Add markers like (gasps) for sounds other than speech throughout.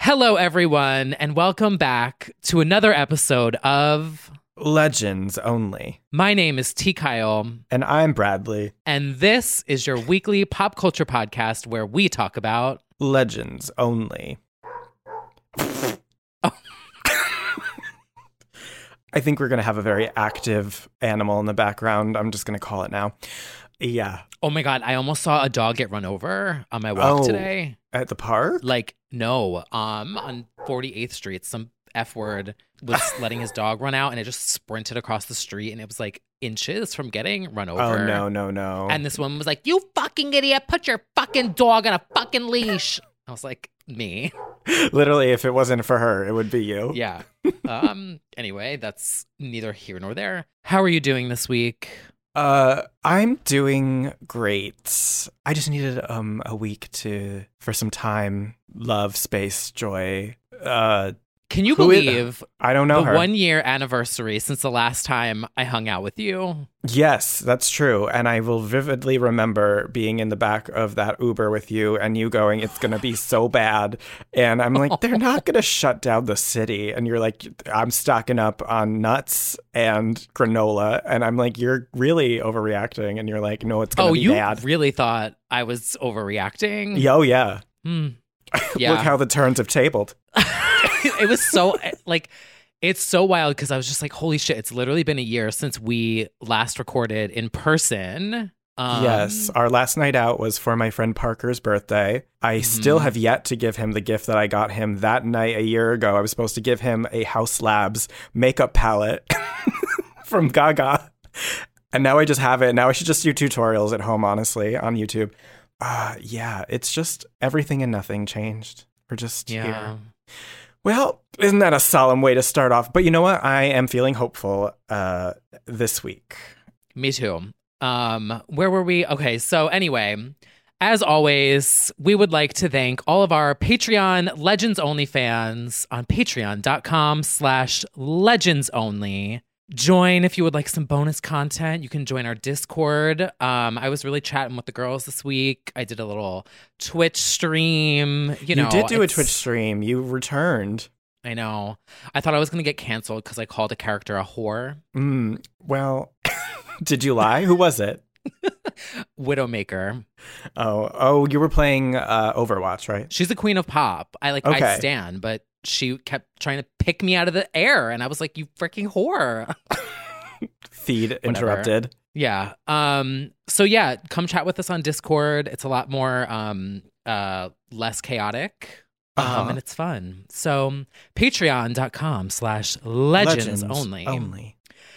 Hello, everyone, and welcome back to another episode of Legends Only. My name is T. Kyle. And I'm Bradley. And this is your weekly pop culture podcast where we talk about Legends Only. I think we're going to have a very active animal in the background. I'm just going to call it now. Yeah. Oh my God. I almost saw a dog get run over on my walk oh, today. At the park? Like, no. Um, on 48th Street, some F word was (laughs) letting his dog run out and it just sprinted across the street and it was like inches from getting run over. Oh, no, no, no. And this woman was like, You fucking idiot, put your fucking dog on a fucking leash. I was like, Me. (laughs) Literally, if it wasn't for her, it would be you. Yeah. um, (laughs) anyway, that's neither here nor there. How are you doing this week? Uh, I'm doing great. I just needed um a week to for some time, love, space, joy. Uh, can you believe? I don't know the her. one year anniversary since the last time I hung out with you. Yes, that's true, and I will vividly remember being in the back of that Uber with you and you going, "It's gonna be so bad," and I'm like, "They're not gonna (laughs) shut down the city," and you're like, "I'm stocking up on nuts and granola," and I'm like, "You're really overreacting," and you're like, "No, it's gonna oh, be bad." Oh, you bad." really thought I was overreacting? Oh yeah. Hmm. (laughs) Yeah. Look how the turns have tabled. (laughs) (laughs) it was so like it's so wild because I was just like, holy shit, it's literally been a year since we last recorded in person. Um, yes, our last night out was for my friend Parker's birthday. I mm-hmm. still have yet to give him the gift that I got him that night a year ago. I was supposed to give him a Haus Labs makeup palette (laughs) from Gaga. And now I just have it. Now I should just do tutorials at home, honestly, on YouTube. Uh, yeah, it's just everything and nothing changed. We're just yeah. here. Well, isn't that a solemn way to start off? But you know what? I am feeling hopeful uh, this week. Me too. Um, where were we? Okay, so anyway, as always, we would like to thank all of our Patreon Legends Only fans on patreon.com slash legends only join if you would like some bonus content. You can join our discord. Um i was really chatting with the girls this week. I did a little twitch stream you know you did do a twitch stream. You returned. I know. I thought i was gonna get canceled because i called a character a whore. Mm, well (laughs) did you lie? Who was it? (laughs) Widowmaker. Oh oh you were playing uh overwatch right? She's the queen of pop. I like okay. i stand but she kept trying to pick me out of the air and I was like, you freaking whore. (laughs) Feed interrupted. Yeah. Um so yeah, come chat with us on Discord. It's a lot more um uh less chaotic. Um, uh-huh. and it's fun. So patreon.com slash legends only. Only.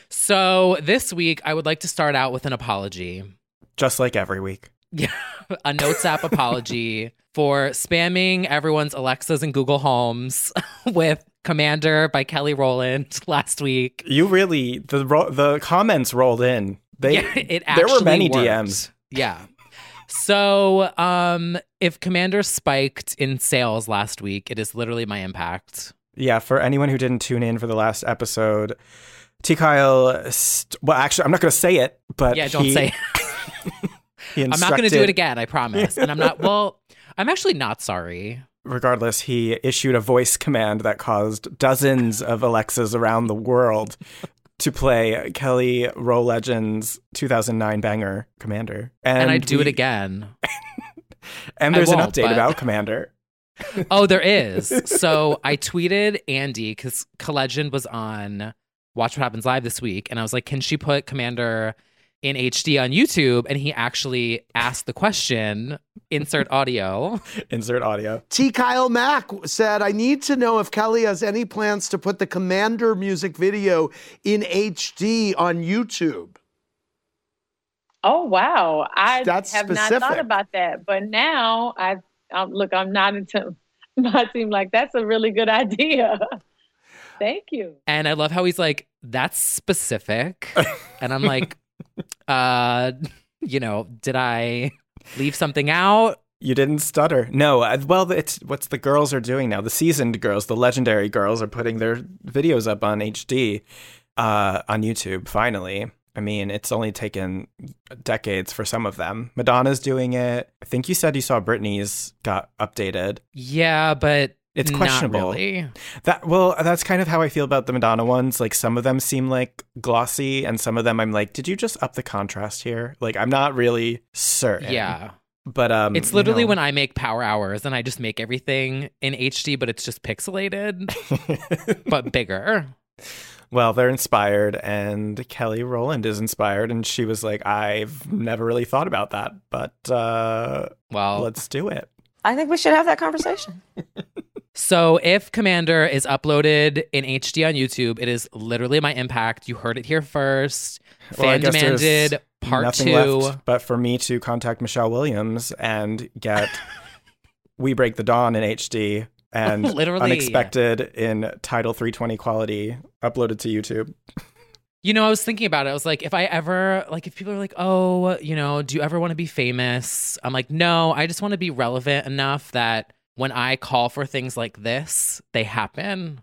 So this week I would like to start out with an apology. Just like every week. Yeah. (laughs) a notes app apology for spamming everyone's Alexas and Google Homes (laughs) with Commander by Kelly Rowland (laughs) last week. You really the the comments rolled in. They yeah, it there were many worked. DMs. Yeah. So, um, if Commander spiked in sales last week, it is literally my impact. Yeah, for anyone who didn't tune in for the last episode, T. Kyle. St- well, actually, I'm not going to say it, but Yeah, don't he- say. he I'm not going to do it again. I promise. And I'm not. (laughs) Well, I'm actually not sorry. Regardless, he issued a voice command that caused dozens of Alexas around the world to play Kelly Rowland Legends 2009 banger Commander. And, (laughs) I do we- it again. And there's an update but- about Commander. (laughs) Oh, there is. So I tweeted Andy because Legend was on Watch What Happens Live this week, and I was like, "Can she put Commander in HD on YouTube?" And he actually asked the question. Insert (laughs) audio. Insert audio. T. Kyle Mack said, I need to know if Kelly has any plans to put the Commander music video in HD on YouTube. Oh wow, I That's have not thought about that, but now I um, look. I'm not into. (laughs) I seem like that's a really good idea. (laughs) Thank you. And I love how he's like, "That's specific," and I'm like, "Uh, you know, did I leave something out?" You didn't stutter. No, uh, well, it's what's the girls are doing now. The seasoned girls, the legendary girls, are putting their videos up on HD uh, on YouTube. Finally, I mean, it's only taken decades for some of them. Madonna's doing it. I think you said you saw Britney's got updated. Yeah, but It's not questionable. really. That well, that's kind of how I feel about the Madonna ones. Like some of them seem like glossy, and some of them I'm like, did you just up the contrast here? Like I'm not really certain. Yeah. but um, It's you literally know. when I make power hours and I just make everything in HD, but it's just pixelated, (laughs) but bigger. Well, they're inspired, and Kelly Rowland is inspired, and she was like, "I've never really thought about that, but uh, Well, let's do it." I think we should have that conversation. (laughs) so if Commander is uploaded in HD on YouTube, it is literally my impact. You heard it here first. Well, Fan demanded part nothing two. left but for me to contact Michelle Williams and get (laughs) "We Break the Dawn" in HD and (laughs) Literally. unexpected in Title 320 quality uploaded to YouTube. You know, I was thinking about it. I was like, if I ever, like, if people are like, oh, you know, do you ever want to be famous? I'm like, no, I just want to be relevant enough that when I call for things like this, they happen.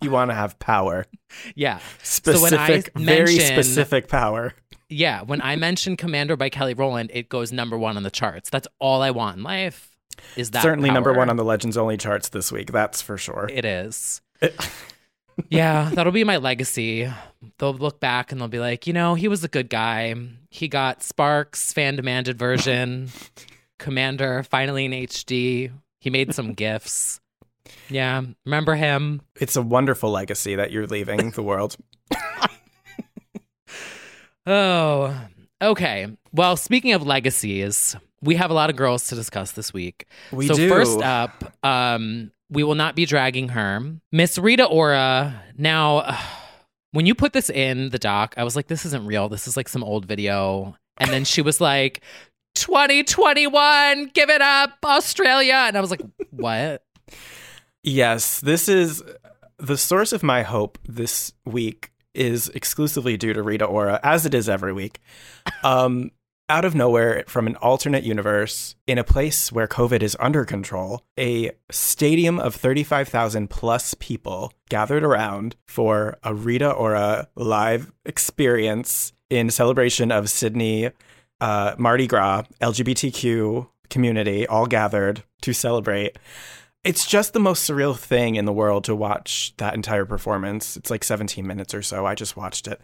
You want to have power, Yeah. specific, so very specific power. Yeah. When I mention Commander by Kelly Rowland, it goes number one on the charts. That's all I want in life. Is that Certainly number one on the Legends Only charts this week. That's for sure. It is. (laughs) yeah, that'll be my legacy. They'll look back and they'll be like, you know, he was a good guy. He got Sparks fan demanded version, (laughs) Commander finally in HD. He made some (laughs) gifts. Yeah, remember him? It's a wonderful legacy that you're leaving the world. (laughs) Oh, okay. Well, speaking of legacies, we have a lot of girls to discuss this week. We so do. first up, um, we will not be dragging her. Miss Rita Ora. Now, (sighs) when you put this in the doc, I was like, this isn't real. This is like some old video. And then she was like, 2021, give it up, Australia. And I was like, what? (laughs) Yes, this is the source of my hope this week is exclusively due to Rita Ora, as it is every week. Um, out of nowhere, from an alternate universe, in a place where COVID is under control, a stadium of 35,000 plus people gathered around for a Rita Ora live experience in celebration of Sydney uh, Mardi Gras, LGBTQ community, all gathered to celebrate. It's just the most surreal thing in the world to watch that entire performance. It's like 17 minutes or so. I just watched it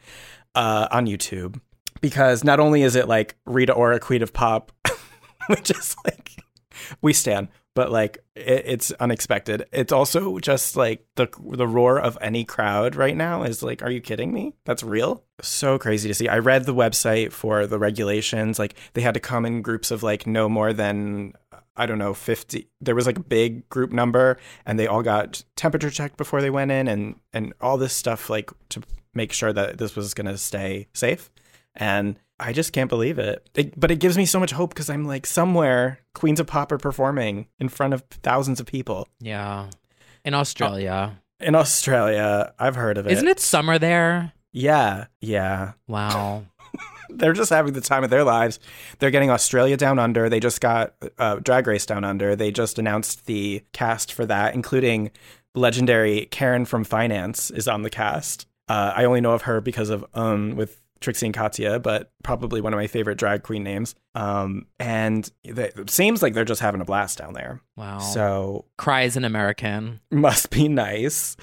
uh, on YouTube because not only is it like Rita Ora, Queen of Pop, (laughs) which is like we stand, but like it, it's unexpected. It's also just like the the roar of any crowd right now is like, are you kidding me? That's real. So crazy to see. I read the website for the regulations. Like they had to come in groups of like no more than I don't know, 50. There was like a big group number and they all got temperature checked before they went in and, and all this stuff, like to make sure that this was going to stay safe. And I just can't believe it. it but it gives me so much hope because I'm like, somewhere Queens of Pop are performing in front of thousands of people. Yeah. In Australia. In Australia, I've heard of it. Isn't it summer there? Yeah. Yeah. Wow. (laughs) (laughs) they're just having the time of their lives. They're getting Australia Down Under. They just got uh, Drag Race Down Under. They just announced the cast for that, including legendary Karen from Finance is on the cast. Uh, I only know of her because of um with Trixie and Katya, but probably one of my favorite drag queen names. Um, and they, it seems like they're just having a blast down there. Wow. So Cries an American. must be nice.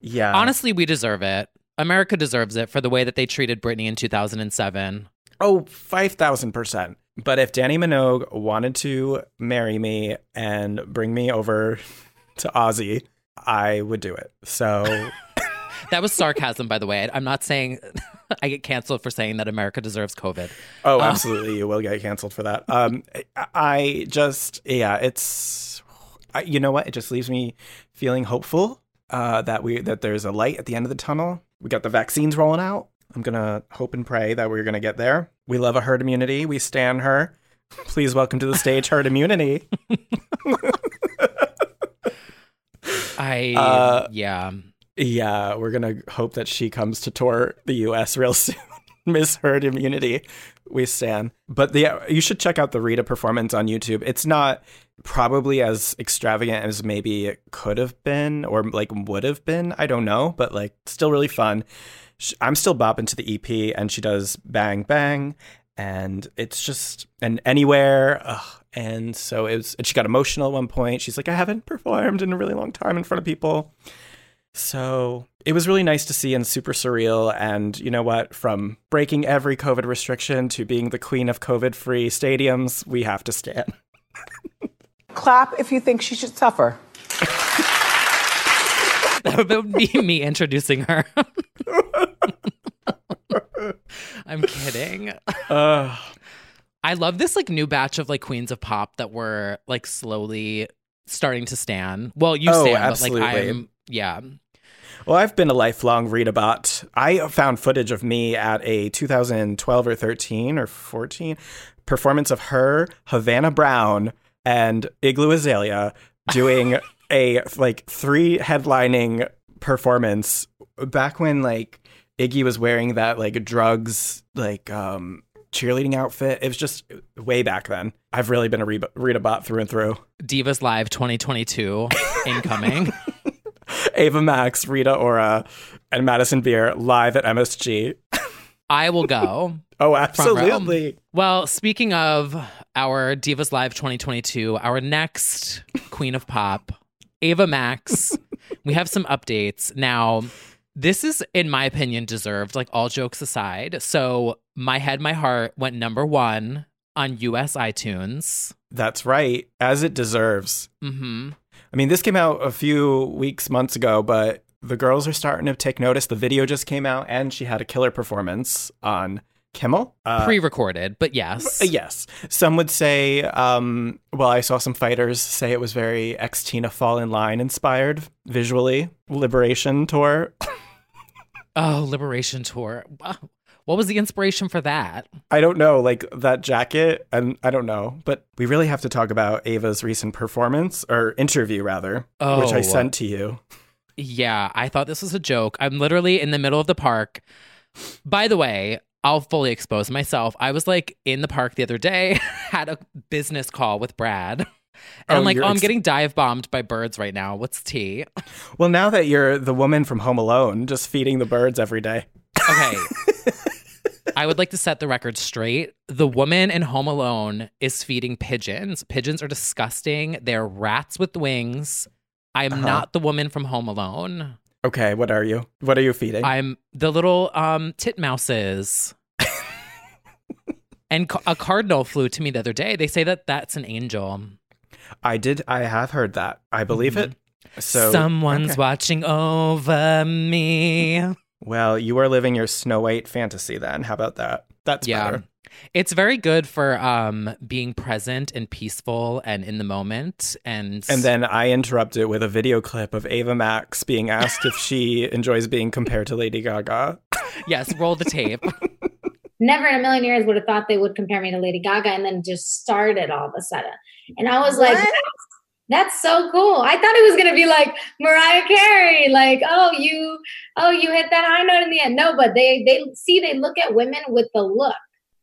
Yeah. Honestly, we deserve it. America deserves it for the way that they treated Britney in 2007. Oh, 5,000%. But if Dannii Minogue wanted to marry me and bring me over (laughs) to Aussie, I would do it. So (laughs) That was sarcasm, by the way. I'm not saying (laughs) I get canceled for saying that America deserves COVID. Oh, Uh, absolutely. You will get canceled for that. Um, I- I just, yeah, it's, I, you know what? It just leaves me feeling hopeful uh, that we that there's a light at the end of the tunnel. We got the vaccines rolling out. I'm gonna hope and pray that we're gonna get there. We love a herd immunity. We stand her. Please welcome to the stage, herd immunity. (laughs) I, Uh, yeah. Yeah, we're gonna hope that she comes to tour the U.S. real (laughs) soon. Miss Herd Immunity, we stand. But the you should check out the Rita performance on YouTube. It's not probably as extravagant as maybe it could have been or like would have been. I don't know, but like still really fun. I'm still bopping to the EP, and she does Bang Bang, and it's just and anywhere. Ugh. And so it was. And she got emotional at one point. She's like, I haven't performed in a really long time in front of people. So it was really nice to see and super surreal. And you know what? From breaking every COVID restriction to being the queen of COVID free stadiums, we have to stand. (laughs) Clap if you think she should suffer. (laughs) That would be me introducing her. (laughs) I'm kidding. Ugh. (sighs) I love this like new batch of like queens of pop that were like slowly starting to stand. Well, you Oh, stand, but like I'm yeah. Well, I've been a lifelong Rita bot. I found footage of me at a 2012 or 13 or 14 performance of her, Havana Brown, and Iggy Azalea doing (laughs) a like three headlining performance back when like Iggy was wearing that like drugs like um cheerleading outfit. It was just way back then. I've really been a Rita bot through and through. Divas Live 2022 (laughs) incoming. Ava Max, Rita Ora, and Madison Beer live at MSG. I will go. (laughs) Oh, absolutely. Well, speaking of our Divas Live 2022, our next Queen of Pop, Ava Max, (laughs) we have some updates. Now, this is, in my opinion, deserved, like all jokes aside. So, My Head, My Heart went number one on US iTunes. That's right, as it deserves. hmm I mean, this came out a few weeks, months ago, but the girls are starting to take notice. The video just came out, and she had a killer performance on Kimmel. Uh, Pre recorded, but yes. uh, yes. Some would say, um, well, I saw some fighters say it was very Xtina Fall in Line inspired visually. Liberation tour. (laughs) Oh, Liberation Tour. Wow. What was the inspiration for that? I don't know, like that jacket, and I don't know, but we really have to talk about Ava's recent performance or interview, rather, which I Oh. sent to you. Yeah, I thought this was a joke. I'm literally in the middle of the park. By the way, I'll fully expose myself. I was like in the park the other day, (laughs) had a business call with Brad. And Oh, I'm like, oh, I'm ex- getting dive bombed by birds right now. What's tea? (laughs) Well, now that you're the woman from Home Alone, just feeding the birds every day. Okay. (laughs) I would like to set the record straight. The woman in Home Alone is feeding pigeons. Pigeons are disgusting. They're rats with wings. I'm Uh-huh. not the woman from Home Alone. Okay, what are you? What are you feeding? I'm the little um titmouses. (laughs) and ca- a cardinal flew to me the other day. They say that that's an angel. I did. I have heard that. I believe it. So Someone's okay. watching over me. Well, you are living your Snow White fantasy. Then, how about that? That's yeah. better. It's very good for um being present and peaceful and in the moment and And then I interrupt it with a video clip of Ava Max being asked if she (laughs) enjoys being compared to Lady Gaga. yes, roll the tape. (laughs) Never in a million years would have thought they would compare me to Lady Gaga, and then just started all of a sudden. And I was like, What? that's, that's so cool. I thought it was gonna be like Mariah Carey, like, oh, you, oh, you hit that high note in the end. No, but they they see they look at women with the look.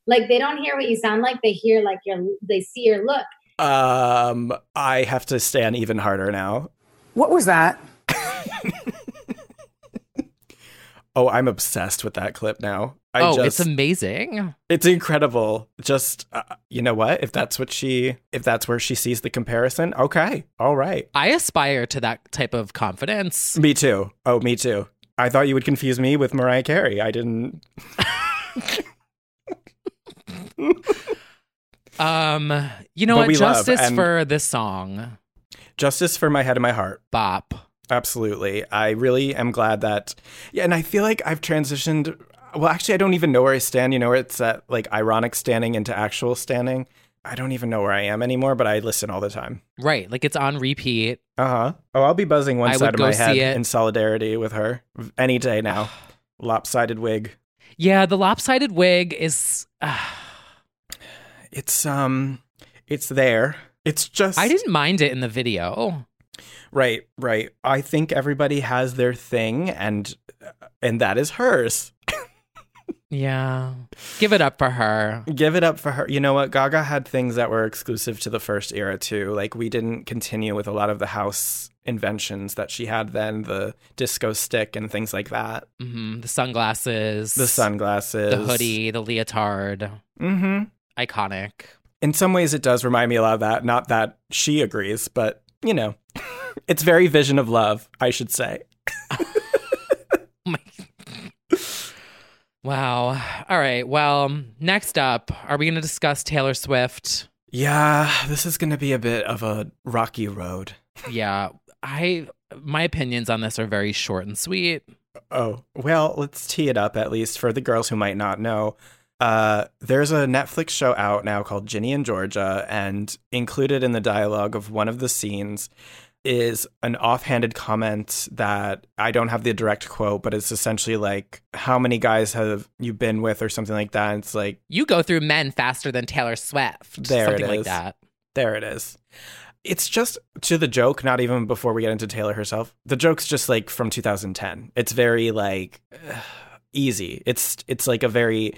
Like they don't hear what you sound like; they hear like your, they see your look. Um, I have to stand even harder now. What was that? (laughs) Oh, I'm obsessed with that clip now. I oh, just, it's amazing. It's incredible. Just uh, you know what? If that's what she if that's where she sees the comparison, okay. All right. I aspire to that type of confidence. Me too. Oh, me too. I thought you would confuse me with Mariah Carey. I didn't (laughs) Um, you know But what? Justice and- for this song. Justice for my head and my heart. Bop. Absolutely. I really am glad that Yeah, and I feel like I've transitioned well, actually I don't even know where I stand, you know, where it's at like ironic standing into actual standing. I don't even know where I am anymore, but I listen all the time. Right. Like it's on repeat. Uh huh. Oh, I'll be buzzing one I side of my head it. in solidarity with her any day now. (sighs) Lopsided wig. Yeah, the lopsided wig is. (sighs) It's um, it's there. It's just I didn't mind it in the video. right, right. I think everybody has their thing, and and that is hers. (laughs) Yeah. Give it up for her. Give it up for her. You know what? Gaga had things that were exclusive to the first era too. Like we didn't continue with a lot of the house inventions that she had then, the disco stick and things like that. hmm The sunglasses, The sunglasses, the hoodie, the leotard. Mm-hmm. Iconic. In some ways, it does remind me a lot of that. Not that she agrees, but you know, (laughs) it's very vision of love, I should say. (laughs) (laughs) Wow. All right. Well, next up, are we going to discuss Taylor Swift? Yeah, this is going to be a bit of a rocky road. Yeah. I my opinions on this are very short and sweet. Oh, well, let's tee it up at least for the girls who might not know. Uh, there's a Netflix show out now called Ginny and Georgia, and included in the dialogue of one of the scenes is an offhanded comment that I don't have the direct quote, but it's essentially like, How many guys have you been with, or something like that? And it's like, You go through men faster than Taylor Swift. There it something like that. There it is. It's just to the joke, not even before we get into Taylor herself. The joke's just like from 2010. It's very like (sighs) easy. It's it's like a very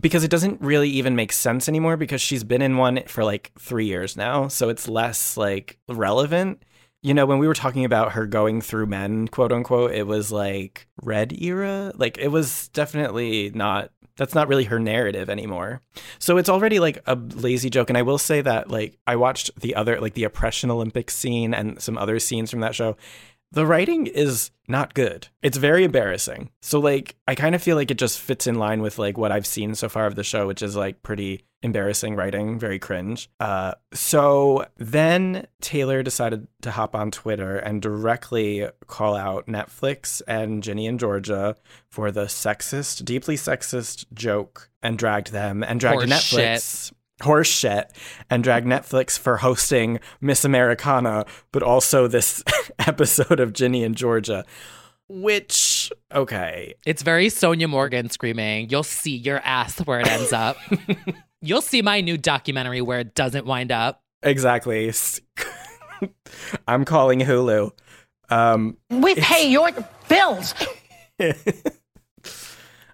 because it doesn't really even make sense anymore because she's been in one for like 3 years now, so it's less like relevant. You know, when we were talking about her going through men, quote unquote, it was like red era. Like it was definitely not that's not really her narrative anymore. So it's already like a lazy joke. And I will say that like I watched the other like the oppression Olympics scene and some other scenes from that show. The writing is not good. It's very embarrassing. So like I kind of feel like it just fits in line with like what I've seen so far of the show, which is like pretty embarrassing writing, very cringe. Uh so then Taylor decided to hop on Twitter and directly call out Netflix and Ginny and Georgia for the sexist, deeply sexist joke and dragged them and dragged Horse Netflix horse shit and drag Netflix for hosting Miss Americana, but also this (laughs) episode of Ginny and Georgia. Which, okay. It's very Sonja Morgan screaming, You'll see your ass where it ends up. (laughs) You'll see my new documentary where it doesn't wind up. Exactly. (laughs) I'm calling Hulu. Um, We pay your bills. (laughs)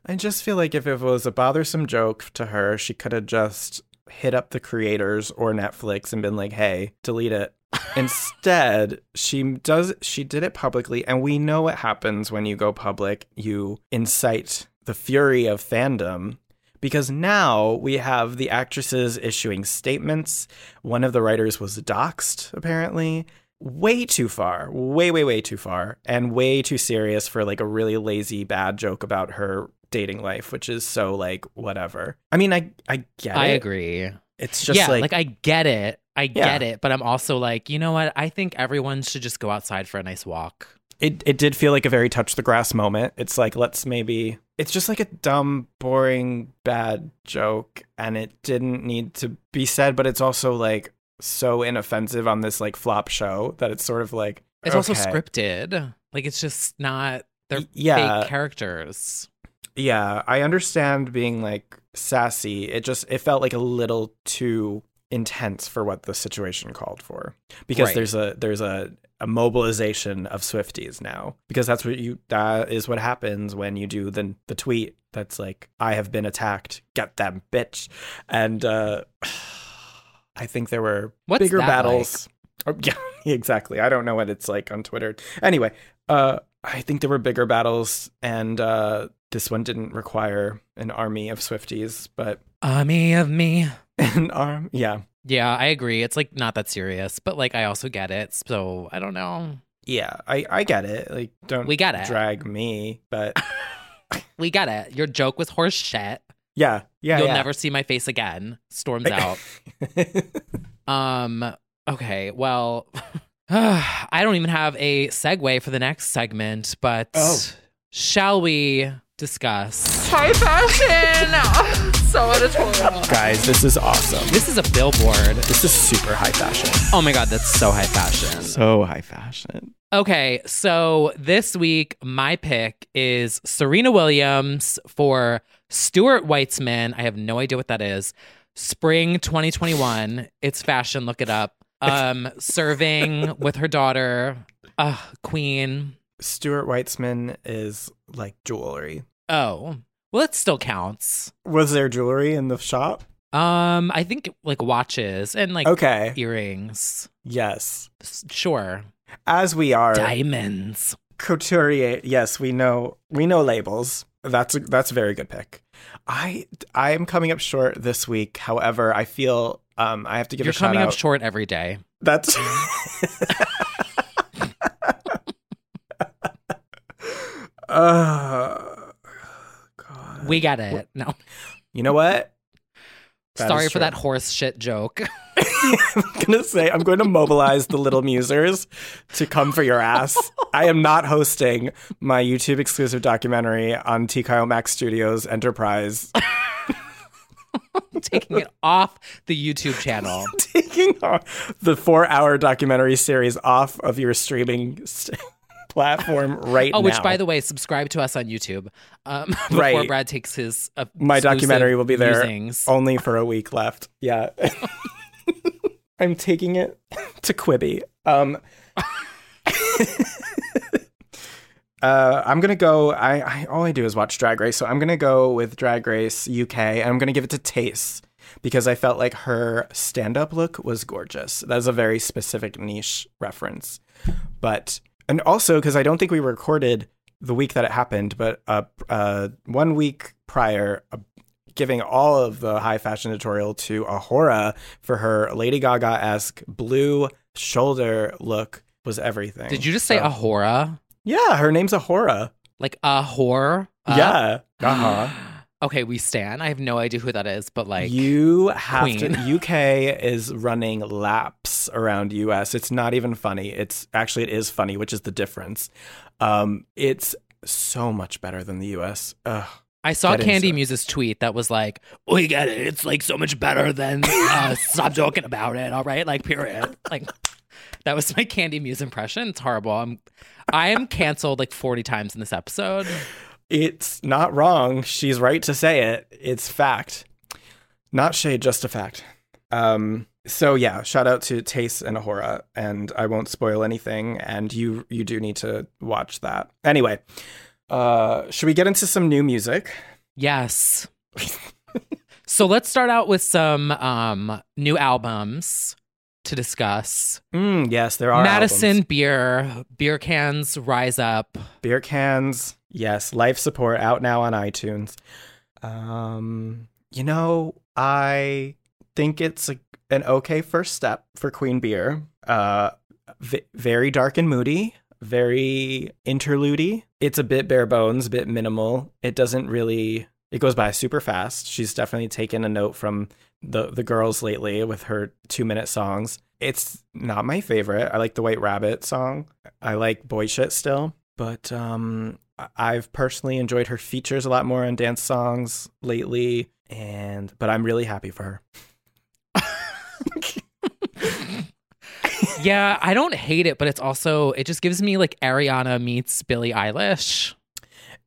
I just feel like if it was a bothersome joke to her, she could have just hit up the creators or Netflix and been like, "Hey, delete it." (laughs) Instead, she does she did it publicly and we know what happens when you go public. You incite the fury of fandom because now we have the actresses issuing statements. One of the writers was doxxed apparently. Way too far, way, way, way too far, and way too serious for like a really lazy, bad joke about her dating life, which is so like whatever. I mean, I I get I it. agree. It's just yeah, like, like, I get it. I Yeah. get it. But I'm also like, you know what? I think everyone should just go outside for a nice walk. It it did feel like a very touch the grass moment. It's like let's maybe it's just like a dumb, boring, bad joke, and it didn't need to be said. But it's also like so inoffensive on this like flop show that it's sort of like It's also scripted. Like it's just not they're yeah. fake characters. Yeah, I understand being like sassy. It just it felt like a little too intense for what the situation called for. Because Right. there's a there's a a mobilization of Swifties now. Because that's what you that is what happens when you do the the tweet that's like I have been attacked. Get them, bitch. And uh (sighs) I think there were What's bigger battles. Oh, (laughs) yeah, exactly. I don't know what it's like on Twitter. Anyway, uh I think there were bigger battles and uh this one didn't require an army of Swifties, but Army of me. (laughs) an arm yeah. Yeah, I agree. It's like not that serious, but like I also get it. So I don't know. Yeah, I I get it. Like don't We get it. drag me, but (laughs) We get it. Your joke was horse shit. yeah, yeah. You'll yeah. never see my face again. Storms out. (laughs) Um. Okay. Well, (sighs) I don't even have a segue for the next segment, but Oh. shall we discuss? High fashion. So editorial. Guys, this is awesome. This is a billboard. This is super high fashion. Oh my god, that's so high fashion. So high fashion. Okay, so this week my pick is Serena Williams for Stuart Weitzman. I have no idea what that is. Spring 2021. It's fashion. Look it up. Um, serving (laughs) with her daughter, uh, Queen. Stuart Weitzman is like jewelry. Oh, well, it still counts. Was there jewelry in the shop? Um, I think like watches and like Okay. earrings. Yes. Sure. As we are Diamonds. couturier, yes, we know we know labels. That's a, that's a very good pick. I I am coming up short this week. However, I feel um I have to give You're coming up out. short every day. That's (laughs) (laughs) uh, We get it. No. you know what? That Sorry for that horse shit joke. (laughs) (laughs) I'm gonna say I'm going to mobilize the little musers to come for your ass. I am not hosting my YouTube exclusive documentary on TKO Max Studios Enterprise. Taking it off the YouTube channel. (laughs) Taking off the four-hour documentary series off of your streaming st- platform (laughs) right now. Oh, now. which by the way, subscribe to us on YouTube. Um, (laughs) before Right. Brad takes his uh, my documentary will be there musings. only for a week left. Yeah. (laughs) I'm taking it to Quibi. Um Uh, I'm gonna go. I, I all I do is watch Drag Race, so I'm gonna go with Drag Race UK, and I'm gonna give it to Tayce because I felt like her stand-up look was gorgeous. That's a very specific niche reference, but and also because I don't think we recorded the week that it happened, but uh, uh, one week prior, uh, giving all of the high fashion tutorial to A'Whora for her Lady Gaga esque blue shoulder look was everything. Did you just say So- A'Whora? Yeah, her name's A'Whora. Like a whore? yeah. (gasps) (gasps) (gasps) Uh huh. Okay, we stand. I have no idea who that is, but like you have Queen. (laughs) to. UK is running laps around US. It's not even funny. It's actually it is funny, which is the difference. Um, it's so much better than the US. Ugh. I saw Get Candy. Muse's tweet that was like, "We get it. It's like so much better than uh, (laughs) stop talking about it. All right, like period. Like that was my Candy Muse impression. It's horrible. I'm I am canceled like forty times in this episode. It's not wrong. She's right to say it. It's fact. Not shade, just a fact. Um, so yeah, shout out to Tayce and A'Whora, and I won't spoil anything, and you you do need to watch that. Anyway, uh, should we get into some new music? Yes. (laughs) so let's start out with some um, new albums to discuss. Mm, yes, there are Madison albums. Beer, Beer Cans Rise Up. beer cans. Yes, life support out now on iTunes. Um, you know, I think it's a, an okay first step for Queen Beer. Uh, v- very dark and moody, very interlude It's a bit bare bones, a bit minimal. It doesn't really. It goes by super fast. She's definitely taken a note from the the girls lately with her two minute songs. It's not my favorite. I like the White Rabbit song. I like Boy Shit still, but um, I've personally enjoyed her features a lot more on dance songs lately. And but I'm really happy for her. (laughs) yeah, I don't hate it, but it's also it just gives me like Ariana meets Billie Eilish.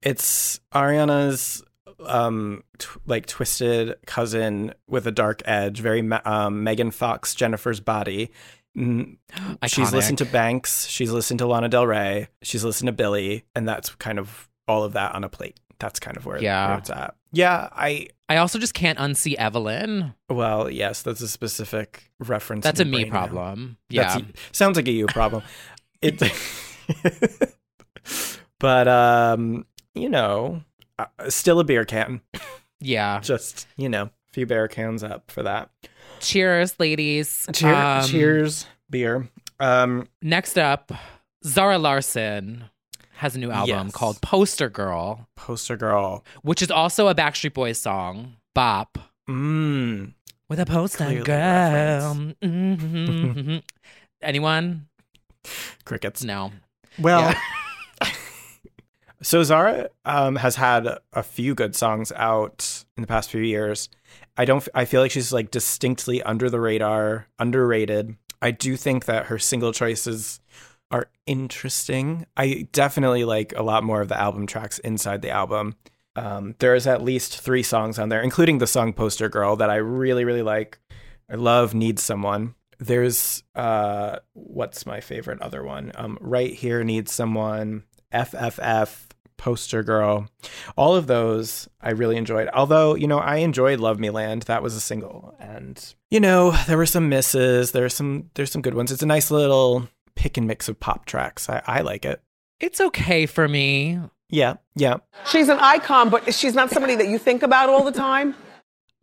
It's Ariana's um tw- like twisted cousin with a dark edge, very um, Megan Fox, Jennifer's body. Mm, She's listened to Banks, she's listened to Lana Del Rey, she's listened to Billie, and that's kind of all of that on a plate. that's kind of where, Yeah. where it's at. Yeah, I I also just can't unsee Evelyn. well, yes, that's a specific reference. That's a me now. problem. That's Yeah. a- sounds like a you problem. it, (laughs) but um, you know, uh, still a beer can. Yeah. Just you know, a few beer cans up for that. Cheers, ladies. Cheer, Um, cheers, beer. Um, Next up, Zara Larsson has a new album Yes. called Poster Girl, poster girl. which is also a Backstreet Boys song, Bop. Mmm. With a poster Clearly girl. Mhm. (laughs) Anyone? Crickets. No. Well, Yeah. (laughs) so Zara um, has had a few good songs out in the past few years. I don't. I feel like she's like distinctly under the radar, underrated. I do think that her single choices are interesting. I definitely like a lot more of the album tracks inside the album. Um, there's at least three songs on there, including the song "Poster Girl" that I really, really like. I love "Needs Someone." There's uh, what's my favorite other one? Um, "Right Here Needs Someone," "FFF," "Poster Girl." All of those I really enjoyed. Although you know, I enjoyed "Love Me Land." That was a single, and you know, there were some misses. There's some there's some good ones. It's a nice little pick and mix of pop tracks. I, I like it. It's okay for me. Yeah, yeah. She's an icon, but she's not somebody that you think about all the time.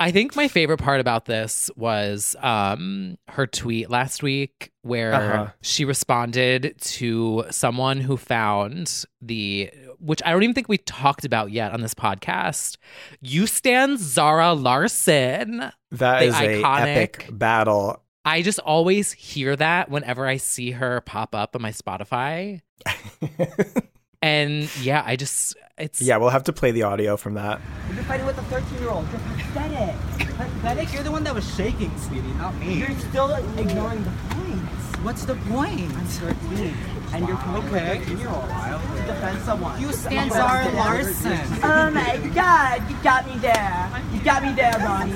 I think my favorite part about this was um, her tweet last week where Uh-huh. she responded to someone who found the, which I don't even think we talked about yet on this podcast. You stand Zara Larsson. That is a iconic- epic battle. I just always hear that whenever I see her pop up on my Spotify. (laughs) and yeah, I just, it's, Yeah, we'll have to play the audio from that. You're fighting with a 13 year old. You're pathetic. Pathetic? You're the one that was shaking, sweetie, not me. You're still ignoring the points. What's the point? I'm 13. And you're okay. You're all wild. To defend someone. You stand Zara Larsson. Oh my god, you got me there. You got me there, Ronnie.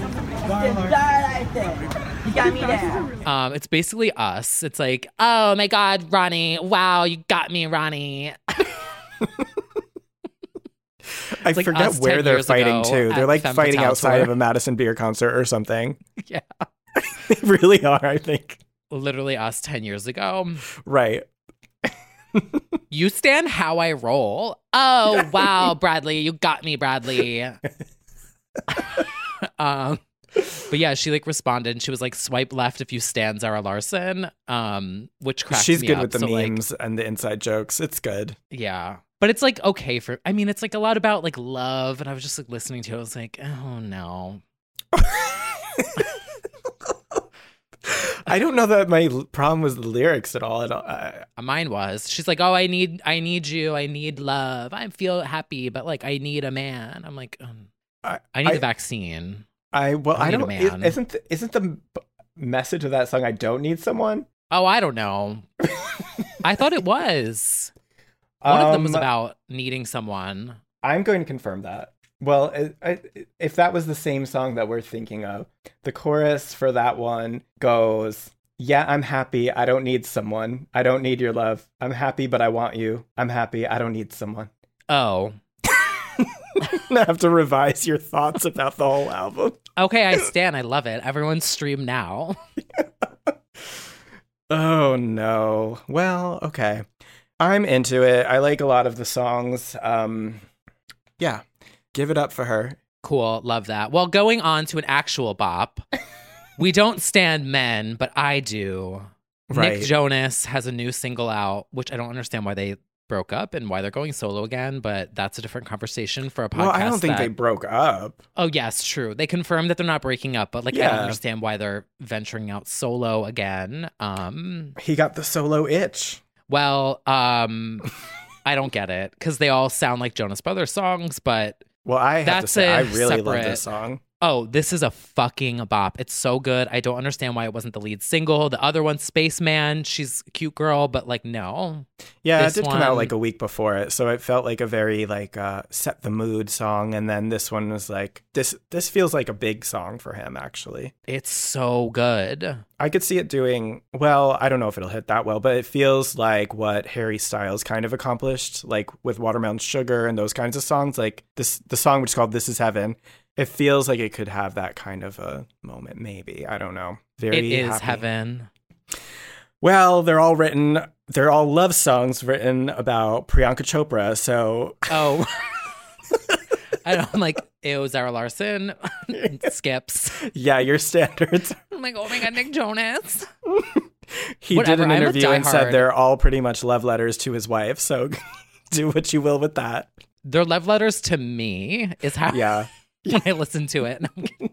Zara Larsson. You got me there. Um, it's basically us. It's like, oh my God, Ronnie! Wow, you got me, Ronnie. (laughs) (laughs) I like forget where they're fighting too. They're like Femme fighting outside tour. of a Madison beer concert or something. (laughs) Yeah, (laughs) they really are, I think. literally us ten years ago. Right. You stand how I roll. Oh wow, Bradley, you got me, Bradley. um, but yeah, she like responded. and She was like, "Swipe left if you stand Zara Larsson." Um, which cracks She's good up. with the So, like, memes and the inside jokes. It's good. Yeah. But it's like okay for I mean, it's like a lot about like love and I was just like listening to it. I was like, oh no. (laughs) I don't know that my problem was the lyrics at all. At all. I, Mine was. She's like, Oh, I need I need you. I need love. I feel happy, but like I need a man. I'm like, um, I, I need I- the vaccine. I well, I I, need a don't. isn't the, isn't the message of that song? I don't need someone. Oh, I don't know. (laughs) I thought it was. One of them was Um, about needing someone. I'm going to confirm that. Well, I, I, if that was the same song that we're thinking of, the chorus for that one goes, Yeah, I'm happy. I don't need someone. I don't need your love. I'm happy, but I want you. I'm happy. I don't need someone. Oh. I (laughs) have to revise your thoughts about the whole album. Okay, I stand. I love it. Everyone stream now. (laughs) Oh, no. Well, okay. I'm into it. I like a lot of the songs. Um, yeah, give it up for her. Cool. Love that. Well, going on to an actual bop. we don't stand men, but I do. Right. Nick Jonas has a new single out, which I don't understand why they broke up and why they're going solo again, but that's a different conversation for a podcast. Well, I don't think that- they broke up. Oh, yes, true. They confirmed that they're not breaking up, but like I don't understand why they're venturing out solo again. Um He got the solo itch. well, um I don't get it cuz they all sound like Jonas Brothers songs, but Well, I have to That's say, a I really love this song. Oh, this is a fucking bop. It's so good. I don't understand why it wasn't the lead single. The other one, Spaceman, she's a cute girl, but like, no. Yeah, This it did come out like a week before it, so it felt like a very like uh, set the mood song. And then this one was like this. This feels like a big song for him. Actually, It's so good. I could see it doing well. I don't know if it'll hit that well, but it feels like what Harry Styles kind of accomplished, like with Watermelon Sugar and those kinds of songs. Like this, the song which is called "This Is Heaven." It feels like it could have that kind of a moment. Maybe I don't know. Very it is happy. heaven. Well, they're all written. They're all love songs written about Priyanka Chopra. So Oh. (laughs) (laughs) I don't I'm like, ew, Zara Larsson (laughs) skips. yeah, your standards. I'm like, oh my god, Nick Jonas. He Whatever, did an interview and said they're all pretty much love letters to his wife. So do what you will with that. Their love letters to me is how Yeah. (laughs) when I listen to it.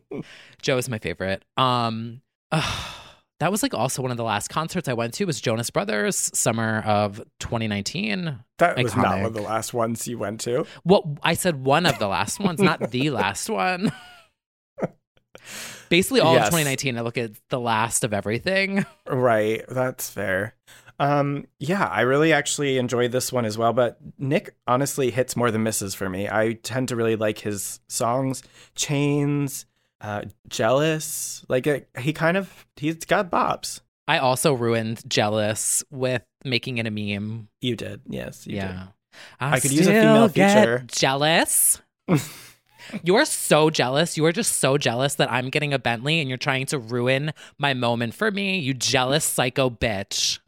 (laughs) Joe is my favorite. Um ugh, (sighs) that was like also one of the last concerts I went to was Jonas Brothers summer of 2019. That was not one of the last ones you went to. What I said one of the last ones, not the (laughs) last one. Basically all Yes. of 2019 I look at the last of everything. Right. That's fair. Um, yeah, I really actually enjoyed this one as well. But Nick honestly hits more than misses for me. I tend to really like his songs, Chains, uh, Jealous. Like it, he kind of he's got bops. I also ruined Jealous with making it a meme. You did, yes. You yeah. did. I, I could use a female feature. Jealous. (laughs) you are so jealous. You are just so jealous that I'm getting a Bentley and you're trying to ruin my moment for me. You jealous psycho bitch.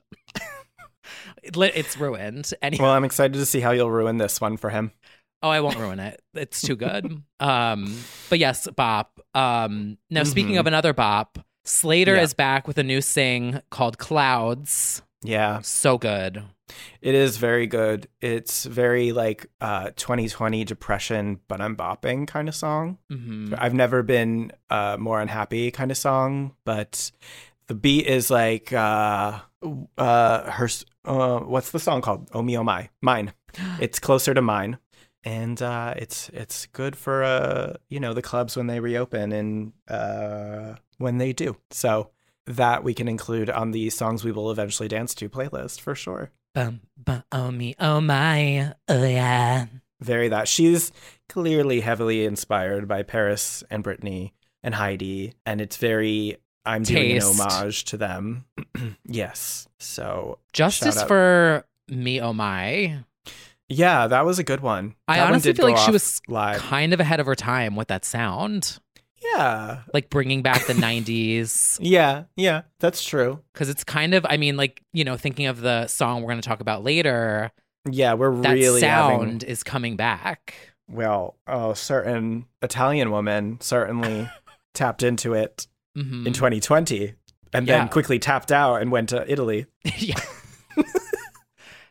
It it's ruined. (laughs) Well, I'm excited to see how you'll ruin this one for him. Oh, I won't ruin it. It's too good. (laughs) um, but yes, Bop. Um, now speaking Mhm. of another Bop, Slayyyter Yeah. is back with a new sing called Clouds. Yeah. So good. It is very good. It's very like uh 2020 depression, but I'm bopping kind of song. Mhm. I've never been uh more unhappy kind of song, but the beat is like uh uh her uh what's the song called? Oh me oh my. Mine. (gasps) It's closer to mine. And uh it's it's good for uh you know the clubs when they reopen and uh when they do. So that we can include on the songs we will eventually dance to playlist for sure. Bum, bum, oh me, oh my, oh yeah. very that. She's clearly heavily inspired by Paris and Britney and Heidi, and it's very. I'm doing an homage to them. (clears throat) yes. So Justice for me, oh my. Yeah, that was a good one. I That honestly did feel like she was live. kind of ahead of her time with that sound. Yeah. Like bringing back the (laughs) 90s. Yeah, yeah, that's true. Because it's kind of, I mean, like, you know, thinking of the song we're going to talk about later, Yeah, we're that really sound having, is coming back. well, oh, certain Italian woman certainly (laughs) tapped into it Mhm. in 2020 and Yeah. then quickly tapped out and went to Italy. (laughs) yeah.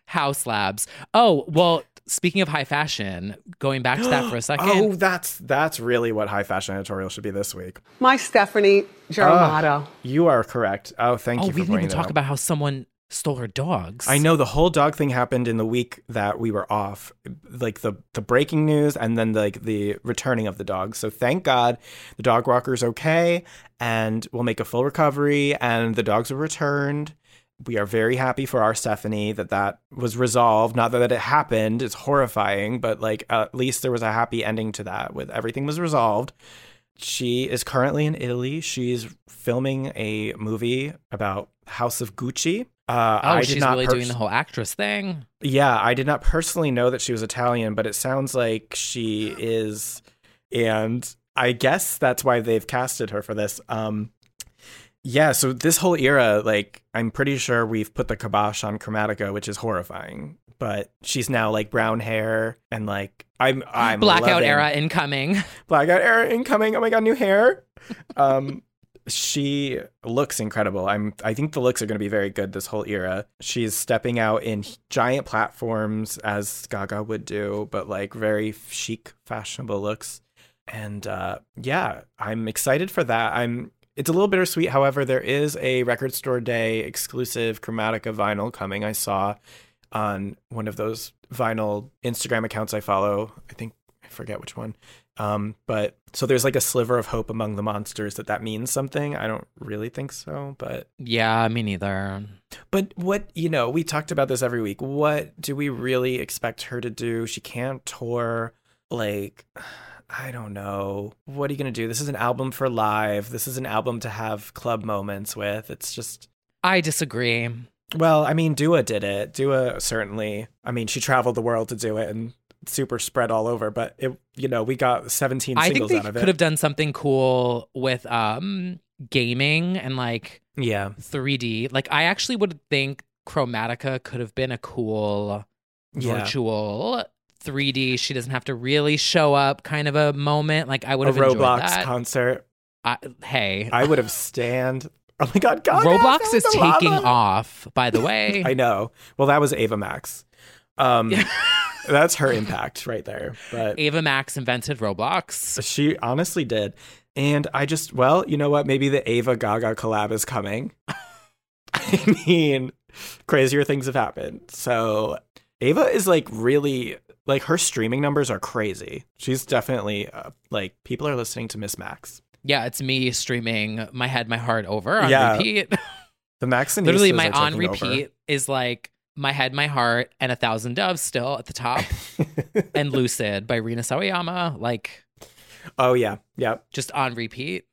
Haus Labs. Oh, well, speaking of high fashion, going back to that for a (gasps) second. Oh, that's that's really what high fashion editorial should be this week. My Stefani Germanotta. Ah, you are correct. Oh, thank oh, you for we didn't even talk out. about how someone stole her dogs. I know the whole dog thing happened in the week that we were off, like the the breaking news and then like the returning of the dogs. So thank God the dog walker's okay and we'll make a full recovery and the dogs were returned. We are very happy for our Stefani that that was resolved. Not that it happened; it's horrifying, but like at least there was a happy ending to that. With everything was resolved. She is currently in Italy. She's filming a movie about House of Gucci. Uh, Oh, I did she's not really pers- doing the whole actress thing. yeah, I did not personally know that she was Italian, but it sounds like she is, and I guess that's why they've casted her for this. Um, yeah, so this whole era, like, I'm pretty sure we've put the kibosh on Chromatica, which is horrifying. But she's now like brown hair and like I'm I'm Blackout loving- era incoming. (laughs) blackout era incoming. Oh my god, new hair. Um, she looks incredible. I'm. I think the looks are going to be very good this whole era. She's stepping out in giant platforms as Gaga would do, but like very chic, fashionable looks. And uh, yeah, I'm excited for that. I'm. It's a little bittersweet. However, there is a record store day exclusive Chromatica vinyl coming. I saw on one of those vinyl Instagram accounts I follow. I think I forget which one. Um, but so there's like a sliver of hope among the monsters that that means something. I don't really think so, but Yeah, me neither. but what you know, we talked about this every week. What do we really expect her to do? She can't tour. Like, I don't know. What are you gonna do? This is an album for live. This is an album to have club moments with. It's just I disagree. well, I mean, Dua did it. Dua certainly. I mean, she traveled the world to do it and super spread all over. But it, you know, we got 17 I think singles they out of it. could have done something cool with um gaming and like yeah, 3D. Like I actually would think Chromatica could have been a cool Yeah. virtual 3D. She doesn't have to really show up kind of a moment. Like I would a have enjoyed Roblox that. concert. I, hey, I would have stand. Oh my god, Gaga Roblox is taking lava. off, by the way. (laughs) I know. Well, that was Ava Max. Um, (laughs) that's her impact right there. But Ava Max invented Roblox. she honestly did. And I just, well, you know what? Maybe the Ava Gaga collab is coming. (laughs) I mean, crazier things have happened. So Ava is like really, like her streaming numbers are crazy. She's definitely uh, like, people are listening to Miss Max. Yeah, it's me streaming My Head, My Heart over on Yeah. repeat. (laughs) The Max and Literally, my on taking over. repeat is like My Head, My Heart, and A Thousand Doves still at the top, (laughs) and Lucid by Rina Sawayama, like Oh, yeah. Yeah. just on repeat.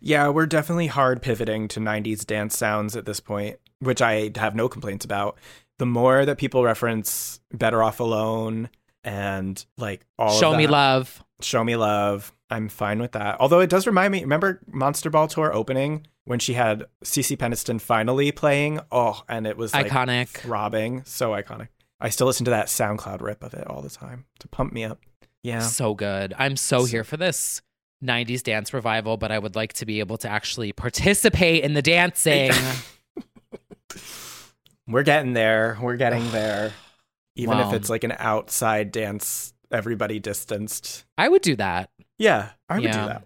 Yeah, we're definitely hard pivoting to 90s dance sounds at this point, which I have no complaints about. The more that people reference Better Off Alone and like all Show Me Love. Show Me Love, I'm fine with that. Although it does remind me, remember Monster Ball Tour opening when she had CeCe Peniston finally playing? Oh, and it was like Iconic. throbbing. So iconic. I still listen to that SoundCloud rip of it all the time to pump me up. Yeah. So good. I'm so here for this 90s dance revival, but I would like to be able to actually participate in the dancing. (laughs) We're getting there. We're getting (sighs) there. Even if it's like an outside dance, everybody distanced. I would do that. Yeah, I would Yeah. do that.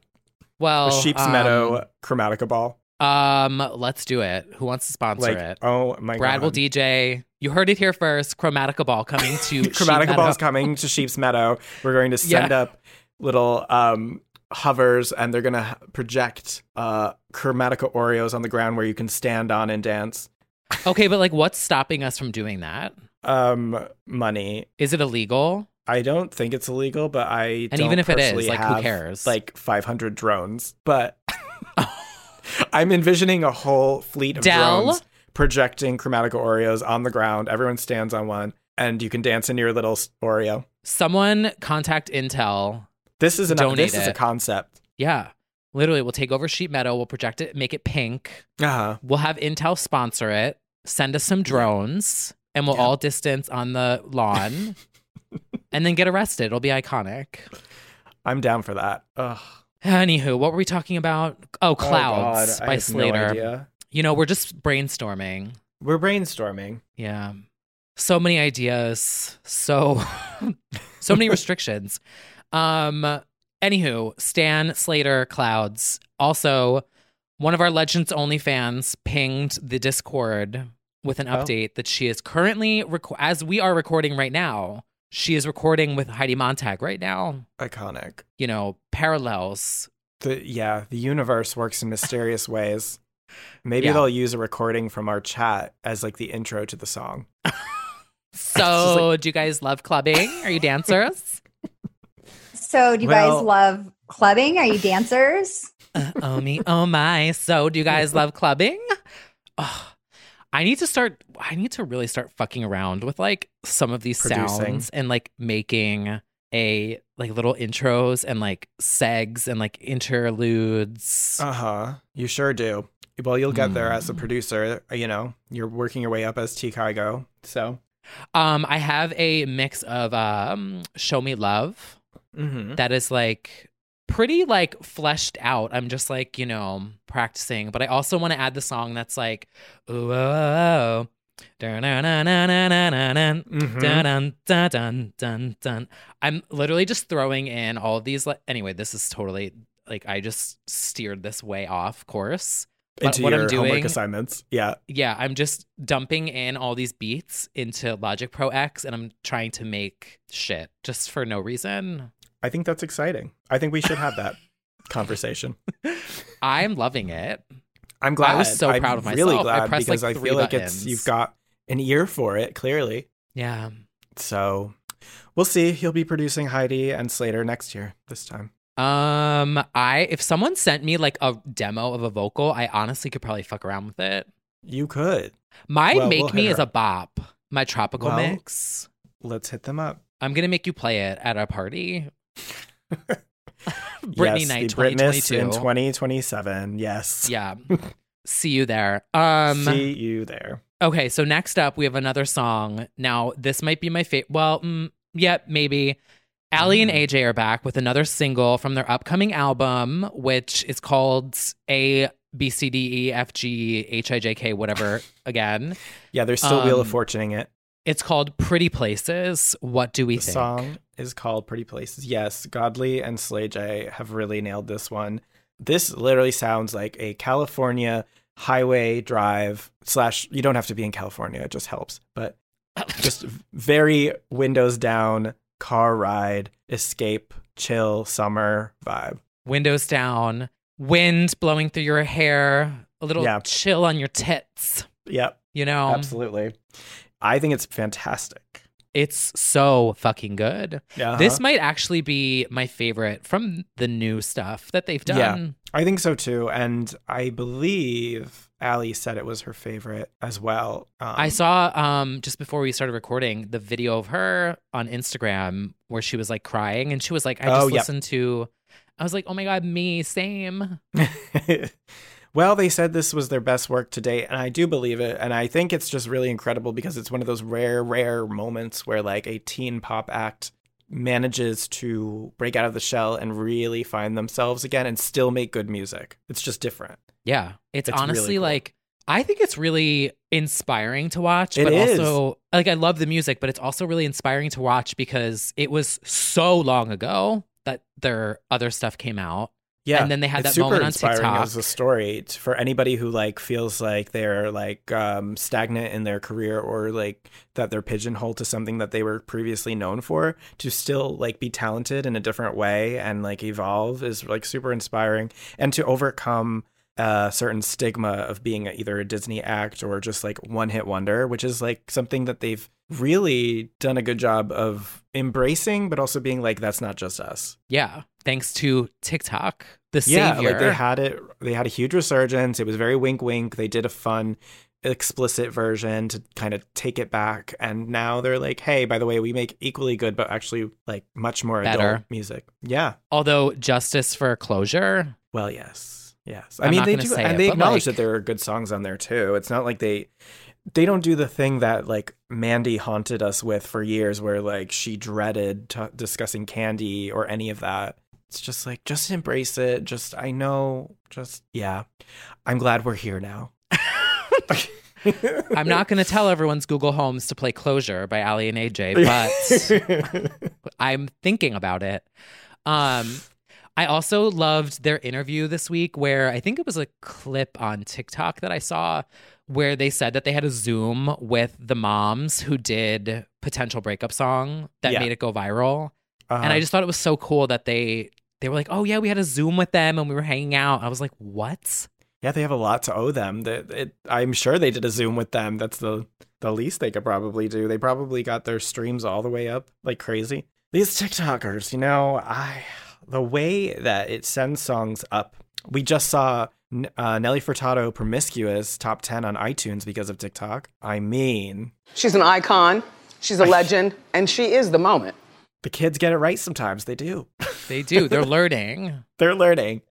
Well, A Sheep's um, Meadow Chromatica Ball. Um, let's do it. Who wants to sponsor Like, it? oh my god. Brad will DJ. You heard it here first. Chromatica Ball coming to (laughs) Chromatica Meadow. Ball's coming to Sheep's Meadow. We're going to send Yeah. up little um hovers and they're going to project uh Chromatica Oreos on the ground where you can stand on and dance. Okay, but like, what's stopping us from doing that? Um money. Is it illegal? I don't think it's illegal, but I And even if it is, like, who cares? Like 500 drones, but I'm envisioning a whole fleet of Dell? drones projecting Chromatica Oreos on the ground. Everyone stands on one, and you can dance in your little Oreo. Someone contact Intel. This is an Donate this is a concept. Yeah. Literally, we'll take over Sheep Meadow. We'll project it, make it pink. Uh-huh. We'll have Intel sponsor it, send us some drones, and we'll all distance on the lawn (laughs) and then get arrested. It'll be iconic. I'm down for that. Ugh. Anywho, what were we talking about? Oh, Clouds God, I by no Slayyyter. idea. you know, we're just brainstorming. We're brainstorming. Yeah. So many ideas. So (laughs) so many (laughs) restrictions. Um anywho, Stan Slayyyter Clouds. Also, one of our Legends Only fans pinged the Discord with an Oh. update that she is currently as we are recording right now. She is recording with Heidi Montag right now. Iconic. You know, parallels. The yeah, the universe works in mysterious (laughs) ways. Maybe Yeah. they'll use a recording from our chat as like the intro to the song. (laughs) So, do you guys love clubbing? Are you dancers? (laughs) So, do you Well- guys love clubbing? Are you dancers? Uh, oh me, oh my. So, do you guys love clubbing? Oh, I need to start. I need to really start fucking around with like some of these Producing. sounds and like making a like little intros and like segs and like interludes. Uh huh. You sure do. Well, you'll get there Hmm. as a producer. You know, you're working your way up as T Kygo. So, Um, I have a mix of um, "Show Me Love" Mhm. that is like pretty like fleshed out. I'm just like you know practicing, but I also want to add the song that's like ooh. oh, oh, Mhm. dun. I'm literally just throwing in all of these. Like, anyway, this is totally like I just steered this way off course. But into what your I'm doing, homework assignments. Yeah. yeah, I'm just dumping in all these beats into Logic Pro X and I'm trying to make shit just for no reason. I think that's exciting. I think we should have that (laughs) conversation. I'm loving it. I'm glad. I was so I'm proud of myself. I glad pressed, because like, I feel like it's you've got an ear for it. Clearly, Yeah. so we'll see. He'll be producing Heidi and Slayyyter next year. This time. Um, I if someone sent me like a demo of a vocal, I honestly could probably fuck around with it. You could. My Well, make we'll me is her a bop. My tropical Well, mix. Let's hit them up. I'm gonna make you play it at a party. (laughs) Brittany yes, night the 2022. in 2027. Yes. Yeah. See you there. Um See you there. Okay, so next up we have another song. Now, this might be my favorite. Well, mm, yeah, maybe. Aly and AJ are back with another single from their upcoming album, which is called A B C D E F G H I J K, whatever again. Yeah, they're still Wheel of Um, Fortuning it. It's called Pretty Places. What do we think? The think? song is called Pretty Places. Yes, Godly and Slay J have really nailed this one. This literally sounds like a California highway drive slash you don't have to be in California, it just helps. But (laughs) just very windows down, car ride, escape, chill, summer vibe. Windows down, wind blowing through your hair, a little Yeah. chill on your tits. Yep. You know, Absolutely. I think it's fantastic. It's so fucking good. Yeah. This might actually be my favorite from the new stuff that they've done. Yeah, I think so too. And I believe Aly said it was her favorite as well. Um, I saw um just before we started recording the video of her on Instagram where she was like crying and she was like, I just Oh, listened to I was like, Oh my god, me, same. (laughs) well, they said this was their best work to date, and I do believe it. And I think it's just really incredible because it's one of those rare, rare moments where like a teen pop act manages to break out of the shell and really find themselves again and still make good music. It's just different. Yeah. It's, It's really honestly cool. like I think it's really inspiring to watch, It but is. also like I love the music, but it's also really inspiring to watch because it was so long ago that their other stuff came out. Yeah, And then they had that super moment on inspiring TikTok. as a story for anybody who like feels like they're like um, stagnant in their career or like that they're pigeonholed to something that they were previously known for. To still like be talented in a different way and like evolve is like super inspiring, and to overcome a certain stigma of being either a Disney act or just like one hit wonder, which is like something that they've really done a good job of embracing, but also being like that's not just us. Yeah. Thanks to TikTok, the yeah, savior. like they had it. They had a huge resurgence. It was very wink, wink. They did a fun, explicit version to kind of take it back, and now they're like, "Hey, by the way, we make equally good, but actually like much more Better. adult music." Yeah. Although justice for closure. Well, yes, yes. I I'm mean, they do, and it, they acknowledge like- that there are good songs on there too. It's not like they. They don't do the thing that like Mandy haunted us with for years, where like she dreaded t- discussing candy or any of that. It's just like just embrace it. Just I know. Just yeah. I'm glad we're here now. (laughs) I'm not going to tell everyone's Google Homes to play Closure by Aly and AJ, (laughs) but I'm thinking about it. Um, I also loved their interview this week where I think it was a clip on TikTok that I saw where they said that they had a Zoom with the moms who did potential breakup song that Yeah. made it go viral. And Uh-huh. I just thought it was so cool that they they were like, "Oh yeah, we had a Zoom with them and we were hanging out." I was like, "What?" Yeah, they have a lot to owe them. That it, I'm sure they did a Zoom with them. That's the the least they could probably do. They probably got their streams all the way up like crazy. These TikTokers, you know, I the way that it sends songs up. We just saw uh, Nelly Furtado "Promiscuous" top ten on iTunes because of TikTok. I mean, She's an icon, she's a (laughs) legend, and she is the moment. The kids get it right sometimes. They do. They do. They're (laughs) learning. they're learning.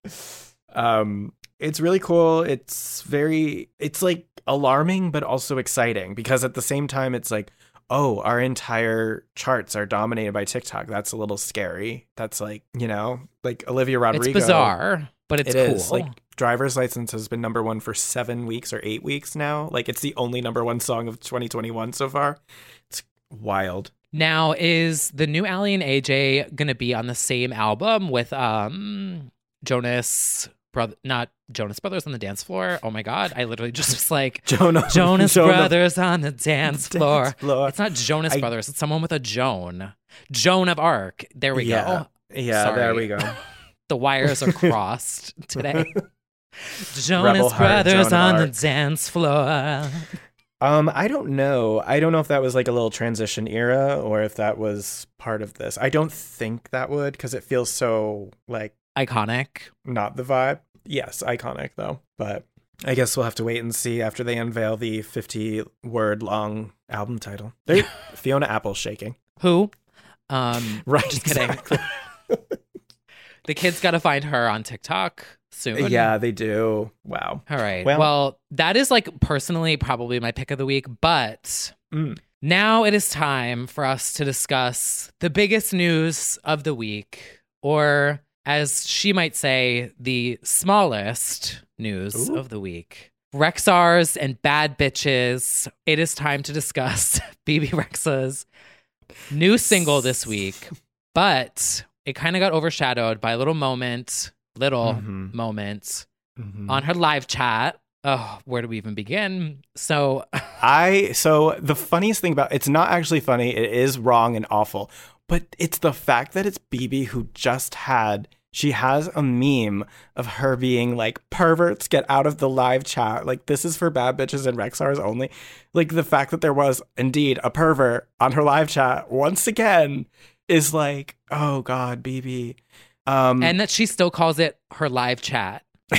Um, it's really cool. It's very, it's like alarming, but also exciting because at the same time, it's like, oh, our entire charts are dominated by TikTok. That's a little scary. That's like, you know, like Olivia Rodrigo. It's bizarre, but it's It is. cool. Like driver's license has been number one for seven weeks or eight weeks now. Like it's the only number one song of 2021 so far. It's wild. Now, is the new Aly and AJ gonna be on the same album with um Jonas brother not Jonas Brothers on the dance floor? Oh my god. I literally just was like Jonah- (laughs) Jonas Jonah- Brothers on the dance floor. floor. It's not Jonas I- Brothers, it's someone with a Joan. Joan of Arc. There we Yeah. go. Yeah, there we go. (laughs) the wires are (laughs) crossed today. Jonas Brothers on the dance floor. Um, I don't know. I don't know if that was like a little transition era or if that was part of this. I don't think that would because it feels so like Iconic. not the vibe. Yes, iconic though. But I guess we'll have to wait and see after they unveil the 50 word long album title. They, (laughs) Fiona Apple shaking. Who? Um, (laughs) Right, Just kidding. exactly. (laughs) the kids got to find her on TikTok soon. Yeah, they do. Wow. All right. Well- Well, that is like personally probably my pick of the week, but Mm. now it is time for us to discuss the biggest news of the week, or as she might say, the smallest news Ooh. of the week. Rexhars and bad bitches. It is time to discuss (laughs) BB Rex's new single this week, (laughs) but it kind of got overshadowed by a little moment, little Mhm. moment Mhm. on her live chat. Oh, where do we even begin? So, (laughs) I so the funniest thing about it's not actually funny. It is wrong and awful, but it's the fact that it's Bebe who just had she has a meme of her being like perverts get out of the live chat. Like this is for bad bitches and Rexhars only. Like the fact that there was indeed a pervert on her live chat once again is like, oh god, Bebe. Um and that she still calls it her live chat. (laughs)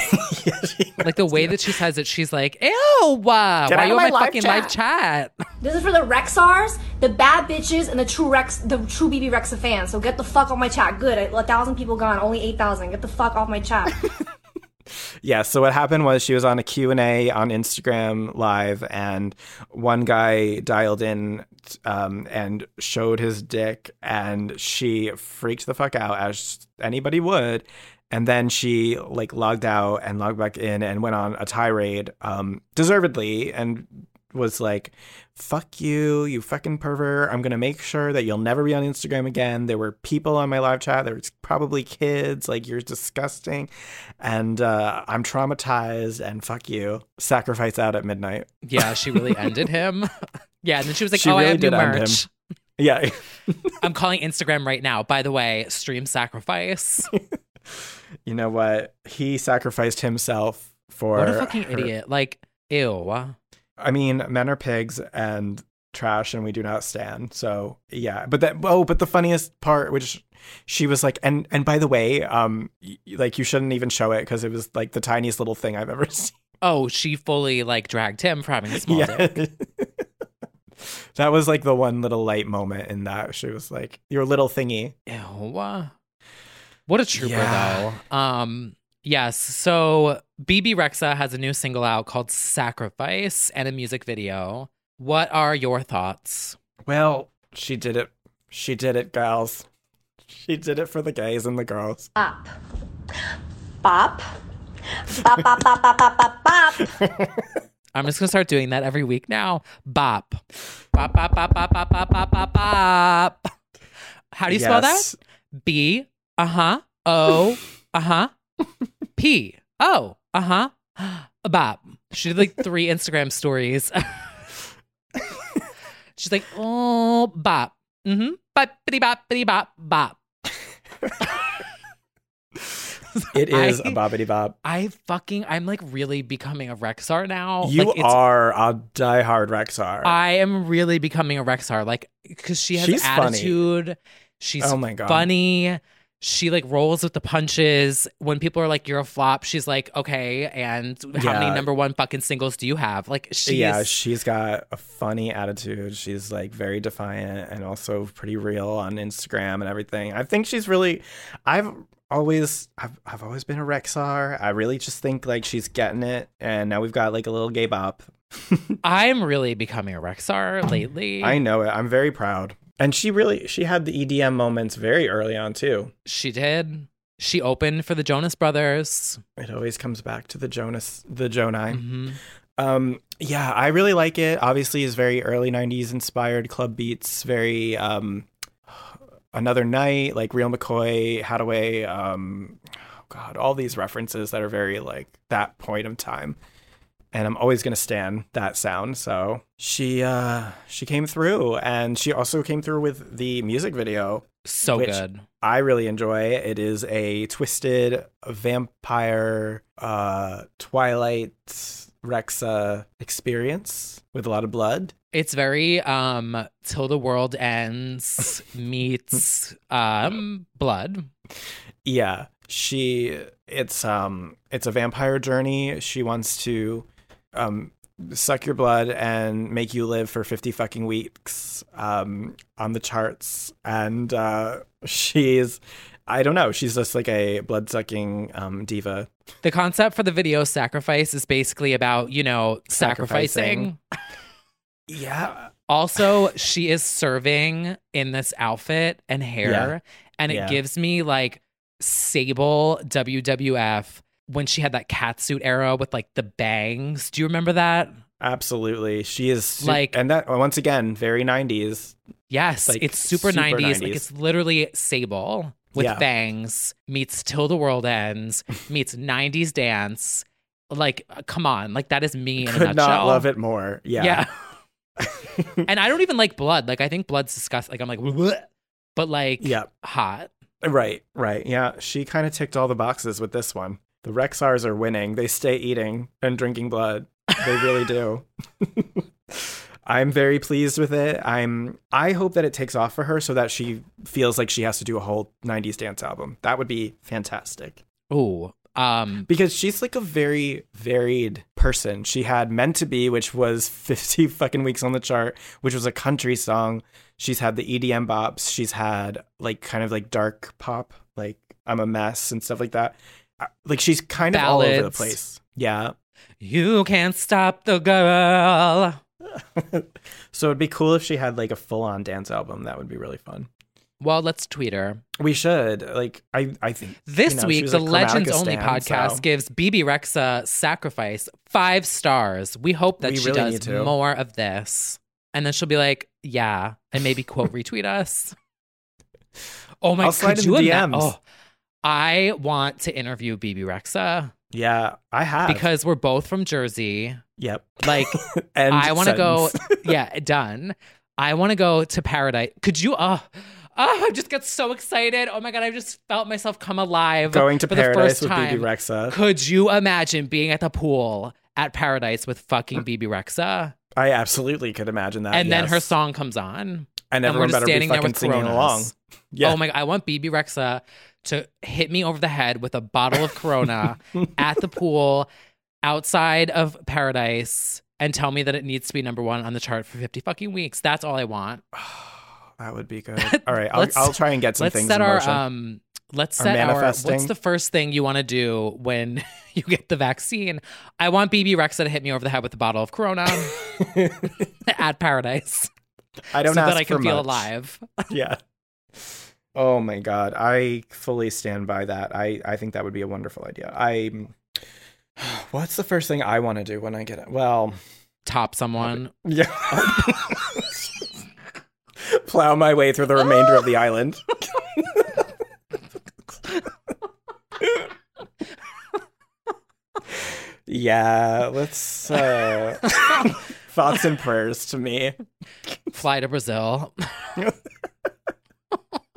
like the way that she says it, she's like, "Ew, why are you on my my live fucking chat." live chat?" (laughs) This is for the Rexhars, the bad bitches, and the true Rex, the true Bebe Rexha fans. So get the fuck off my chat. Good, a thousand people gone, only eight thousand. Get the fuck off my chat. (laughs) Yeah, so what happened was she was on a Q&A on Instagram live and one guy dialed in um, and showed his dick and she freaked the fuck out as anybody would. And then she like logged out and logged back in and went on a tirade um, deservedly and was like fuck you you fucking pervert i'm gonna make sure that you'll never be on instagram again there were people on my live chat there was probably kids like you're disgusting and uh, i'm traumatized and fuck you sacrifice out at midnight Yeah, (laughs) she really ended him. yeah, and then she was like, She "Oh, I really have new did end him. merch. yeah (laughs) I'm calling Instagram right now." By the way, stream sacrifice. (laughs) you know what he sacrificed himself for what a fucking her- idiot! Like, ew. I mean, men are pigs and trash, and we do not stand. So yeah, but that oh, but the funniest part, which she was like, and and by the way, um, y- like you shouldn't even show it because it was like the tiniest little thing I've ever (laughs) seen. Oh, she fully like dragged him for having a small Yeah. dick. (laughs) that was like the one little light moment in that she was like your little thingy. Ew. What a trooper, Yeah. though. Um, yes. So Bebe Rexha has a new single out called Sacrifice and a music video. What are your thoughts? Well, she did it. She did it, gals. She did it for the gays and the girls. Bop. Bop. Bop, bop, bop, bop, bop, bop, bop. I'm just gonna start doing that every week now. Bop. Bop bop bop bop bop bop bop bop bop. How do you spell that? B uh-huh. O uh-huh. P. O uh-huh. (gasps) Bop. She did like three (laughs) Instagram stories. (laughs) She's like, oh bop. Mm-hmm. Bop bitty bop bitty bop bop. It (laughs) is I- a bobbity bob. I fucking I'm like really becoming a Rexhar now. You Like, are a diehard Rexhar. I am really becoming a Rexhar, like because she has She's funny. attitude. She's Oh my God. funny. She like rolls with the punches. When people are like, "You're a flop," she's like, "Okay." And how many number one fucking singles do you have? Like, she yeah, she's got a funny attitude. She's like very defiant and also pretty real on Instagram and everything. I think she's really I've always I've I've always been a Rexhar. I really just think like she's getting it and now we've got like a little gay bop. (laughs) I'm really becoming a Rexhar lately. I know it. I'm very proud. And she really she had the EDM moments very early on too. She did. She opened for the Jonas Brothers. It always comes back to the Jonas the Jonai. Mhm. Um, yeah, I really like it. Obviously, it's very early '90s inspired club beats. Very um, another night, like Real McCoy, Hadaway. Um, oh God, all these references that are very like that point of time. And I'm always gonna stand that sound. So she uh she came through and she also came through with the music video. So good. I really enjoy. It is a twisted vampire uh Twilight Rexha experience with a lot of blood. It's very um till the world ends (laughs) meets um blood. Yeah. She it's um it's a vampire journey. She wants to um suck your blood and make you live for 50 fucking weeks um on the charts and uh she's I don't know, she's just like a blood sucking um diva. The concept for the video sacrifice is basically about, you know, sacrificing. Yeah. Also, she is serving in this outfit and hair, Yeah. and it Yeah. gives me like Sable WWF when she had that catsuit era with like the bangs. Do you remember that? Absolutely. She is su- Like- and that once again, very 90s. Yes, Like, it's super, super 90s. Like it's literally Sable with Yeah. bangs meets Till the World Ends (laughs) meets 90s dance. Like, uh, come on, like that is me in a Could nutshell. not love it more. Yeah. Yeah. (laughs) and I don't even like blood. Like I think blood's disgusting. Like I'm like, "Bleh." but like, Yeah. hot. Right, right. Yeah, she kind of ticked all the boxes with this one. The Rexhars are winning. They stay eating and drinking blood. They really do. (laughs) I'm very pleased with it. I'm I hope that it takes off for her so that she feels like she has to do a whole 90s dance album. That would be fantastic. Oh, Um, Because she's like a very varied person. She had Meant to Be, which was (laughs) 50 fucking weeks on the chart, which was a country song. She's had the EDM bops. She's had like kind of like dark pop, like I'm a mess and stuff like that. Like she's kind of all over the place. Yeah. you can't stop the girl. (laughs) So it'd be cool if she had like a full on dance album. That would be really fun. Well, let's tweet her. We should. Like I I think This you know, week, the Legends Only podcast so- gives Bebe Rexha Sacrifice five stars. We hope that We she really does more of this. And then she'll be like, yeah, and maybe quote (laughs) retweet us. Oh my I'll slide could in you the ima- Oh, I want to interview Bebe Rexha Yeah, I have. because we're both from Jersey. Yep. Like, (laughs) And I want to go. (laughs) yeah, done. I want to go to paradise. Could you? Oh, oh, I just got so excited. Oh my god, I just felt myself come alive. Going to paradise the with first BB. Rexa. Could you imagine being at the pool at paradise with fucking Bebe Rexha? I absolutely could imagine that. and then her song comes on. And we're just better be standing there fucking with singing Coronas. along. Oh yeah. Oh my god, I want Bebe Rexha to hit me over the head with a bottle of Corona (laughs) at the pool outside of paradise and tell me that it needs to be number one on the chart for 50 fucking weeks. That's all I want. (sighs) That would be good. (laughs) All right, I'll, I'll try and get some let's things set in our motion. um let's Our set our what's the first thing you want to do when (laughs) you get the vaccine i want bebe rexha to hit me over the head with a bottle of corona at paradise I don't so that i can feel much. alive yeah. Oh my god, I fully stand by that. I I think that would be a wonderful idea. I (sighs) What's the first thing I want to do when I get it? Well, top someone yeah. (laughs) Plow my way through the remainder of the island. (laughs) yeah, let's uh (laughs) thoughts and prayers to me. fly to brazil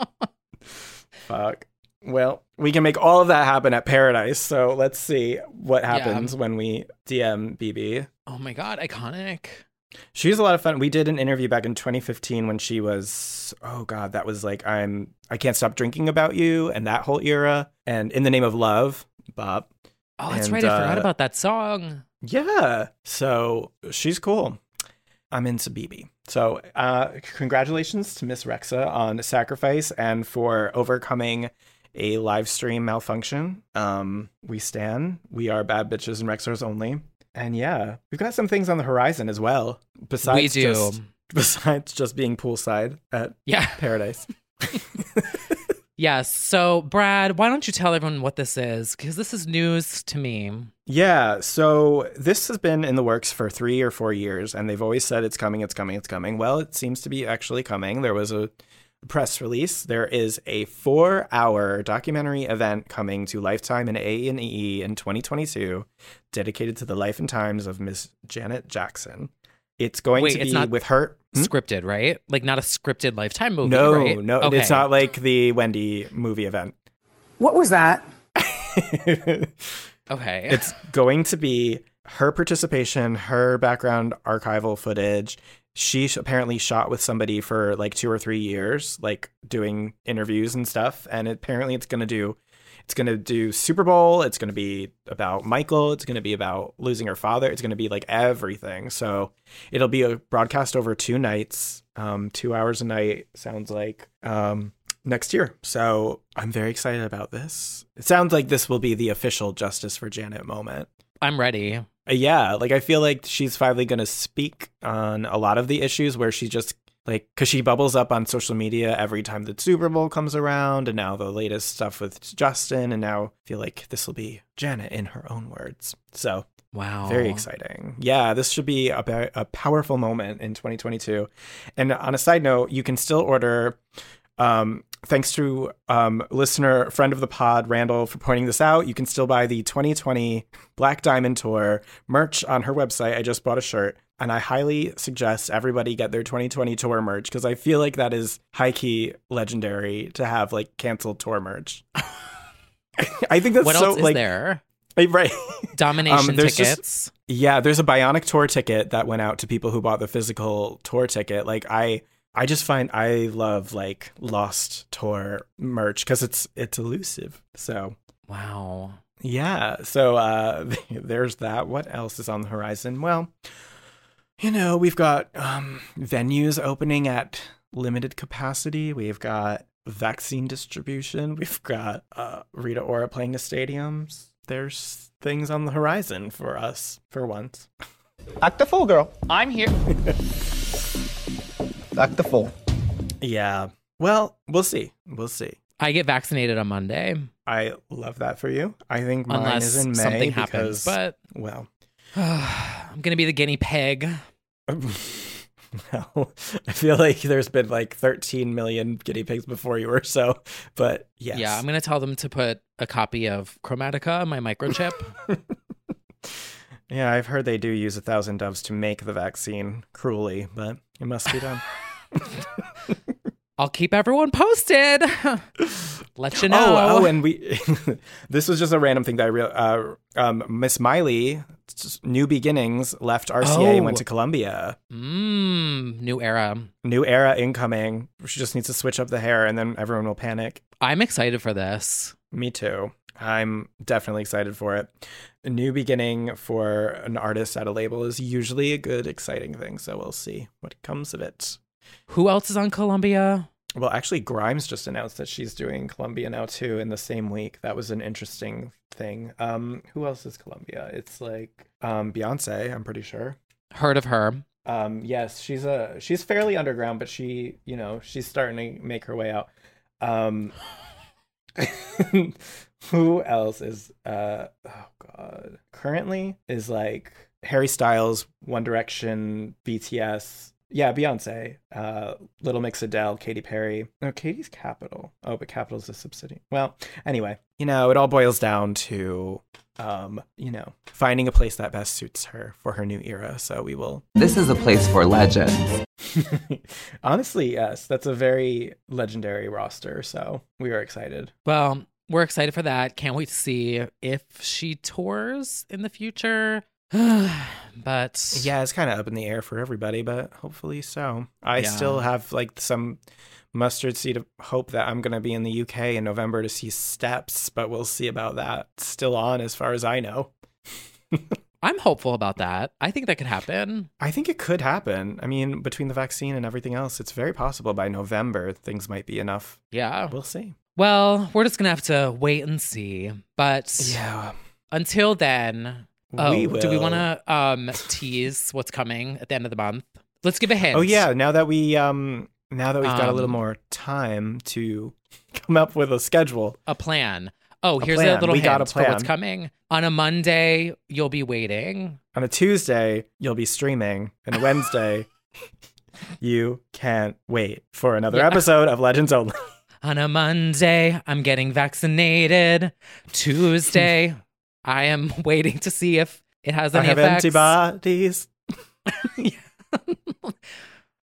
(laughs) Fuck. Well, we can make all of that happen at Paradise. So let's see what happens when we DM Bebe. oh my god iconic She's a lot of fun. We did an interview back in 2015 when she was oh god, that was like I'm I can't stop drinking about you and that whole era and in the name of love, Bob. oh that's And, right i forgot uh, about that song Yeah. So she's cool. I'm into Bebe. So uh, congratulations to Miss Rexha on Sacrifice and for overcoming a live stream malfunction. Um, we stand. We are bad bitches and Rexhars only. And yeah, we've got some things on the horizon as well. Besides we do. just (laughs) besides just being poolside at Yeah. Paradise. (laughs) (laughs) yes so brad why don't you tell everyone what this is because this is news to me Yeah, so this has been in the works for three or four years, and they've always said it's coming, it's coming, it's coming. Well, it seems to be actually coming. There was a press release, there is a four-hour documentary event coming to Lifetime and A and E in 2022, dedicated to the life and times of Miss Janet Jackson. It's going Wait, to it's be not with her. Hmm? Scripted, right? Like not a scripted Lifetime movie, No, right? no, Okay. it's not like the Wendy movie event. What was that? (laughs) Okay. It's going to be her participation, her background archival footage. She sh- apparently shot with somebody for like two or three years, like doing interviews and stuff. And apparently, it's going to do. It's going to do Super Bowl. It's going to be about Michael. It's going to be about losing her father. It's going to be like everything. So it'll be a broadcast over two nights, um, two hours a night. Sounds like um, next year. So I'm very excited about this. It sounds like this will be the official Justice for Janet moment. I'm ready. Uh, Yeah, like I feel like she's finally going to speak on a lot of the issues where she just like because she bubbles up on social media every time the Super Bowl comes around, and now the latest stuff with Justin, and now I feel like this will be Janet in her own words. So Wow. very exciting. Yeah, this should be a, a powerful moment in 2022. And on a side note, you can still order. Um, thanks to um, listener friend of the pod Randall for pointing this out. You can still buy the 2020 Black Diamond Tour merch on her website. I just bought a shirt, and I highly suggest everybody get their 2020 tour merch because I feel like that is high key legendary to have like canceled tour merch. (laughs) I think that's what so else is like there? right. (laughs) Domination there's just- tickets. yeah, there's a Bionic tour ticket that went out to people who bought the physical tour ticket. Like I I just find I love like lost tour merch cuz it's it's elusive. So, wow. Yeah, so uh (laughs) there's that. What else is on the horizon? Well, you know, we've got um venues opening at limited capacity. We've got vaccine distribution. (laughs) We've got uh Rita Ora playing the stadiums. There's things on the horizon for us for once. Act the fool, girl. I'm here. (laughs) Act the full. Yeah. Well, we'll see. We'll see. I get vaccinated on Monday. I love that for you. I think mine Unless is in May something because, happens, but well, (sighs) I'm gonna be the guinea pig. (laughs) well, I feel like there's been like 13 million guinea pigs before you or so, but yes. Yeah, I'm gonna tell them to put a copy of Chromatica, on my microchip. (laughs) Yeah, I've heard they do use a thousand doves to make the vaccine cruelly, but it must be done. I'll keep everyone posted. (laughs) Let you know. Oh, oh, and we. (laughs) this was just a random thing that I real. Uh, um, Miss Miley, New Beginnings, left RCA and went Oh. to Columbia. Mmm, new era. New era incoming. She just needs to switch up the hair, and then everyone will panic. I'm excited for this. Me too. I'm definitely excited for it. A new beginning for an artist at a label is usually a good, exciting thing. So we'll see what comes of it. Who else is on Columbia? Well, actually, Grimes just announced that she's doing Columbia now too in the same week. That was an interesting thing. Um, who else is Columbia? It's like um, Beyonce. I'm pretty sure. Heard of her? Um, yes, she's a she's fairly underground, but she, you know, she's starting to make her way out. Um, (laughs) (laughs) (laughs) who else is uh oh god currently is like Harry Styles, One Direction, BTS. Yeah, Beyonce, uh, Little Mix Adele, Katy Perry. No, Katy's Capitol. Oh, but Capitol's a subsidiary. Well, anyway, you know, it all boils down to, um, you know, finding a place that best suits her for her new era. So we will This is a place for legends. (laughs) Honestly, yes, that's a very legendary roster. So we are excited. Well, we're excited for that. Can't wait to see if she tours in the future. (sighs) but Yeah, it's kind of up in the air for everybody, but hopefully so. I Yeah. still have like some mustard seed of hope that I'm going to be in the UK in November to see Steps, but we'll see about that. Still on as far as I know. (laughs) I'm hopeful about that. I think that could happen. I think it could happen. I mean, between the vaccine and everything else, it's very possible by November things might be enough. Yeah. We'll see. Well, we're just gonna have to wait and see. But Yeah. until then, oh, We do we want to um tease what's coming at the end of the month? Let's give a hint. Oh yeah, now that we um now that we've got a little Um, more time to come up with a schedule. a plan. Oh, A here's a little We hint got a for what's coming. On a Monday, you'll be waiting. On a Tuesday, you'll be streaming, and a Wednesday (laughs) You can't wait for another Yeah. episode of Legends Only. On a Monday, I'm getting vaccinated. Tuesday, I am (laughs) waiting to see if it has I any have effects. antibodies. (laughs)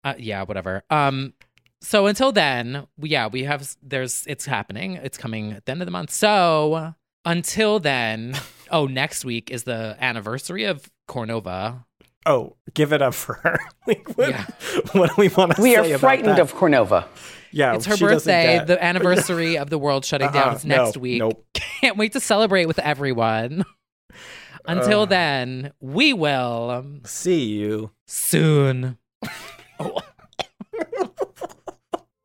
uh, yeah, whatever. Um, so until then, we- yeah, we have there's it's happening. It's coming at the end of the month. So until then, (laughs) oh, next week is the anniversary of Cornova. Oh, give it up for her. Like, what, what do we want to say? We say are about frightened that? of Cornova. Yeah, it's her she birthday. get- The (laughs) anniversary of the world shutting down Uh-uh, is next no, week. nope. (laughs) Can't wait to celebrate with everyone. (laughs) Until Ugh. then, we will see you soon. Oh.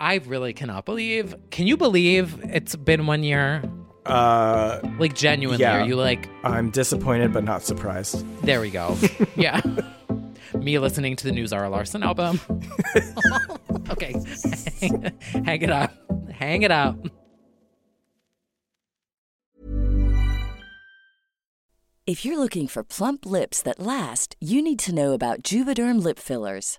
I really cannot believe. Can you believe it's been one year? Uh, Like genuinely, yeah. are you like? I'm disappointed but not surprised. There we go. yeah. Me listening to the new Zara Larsson album. (laughs) okay, hang, (laughs) hang it up. Hang it up. If you're looking for plump lips that last, you need to know about Juvederm lip fillers.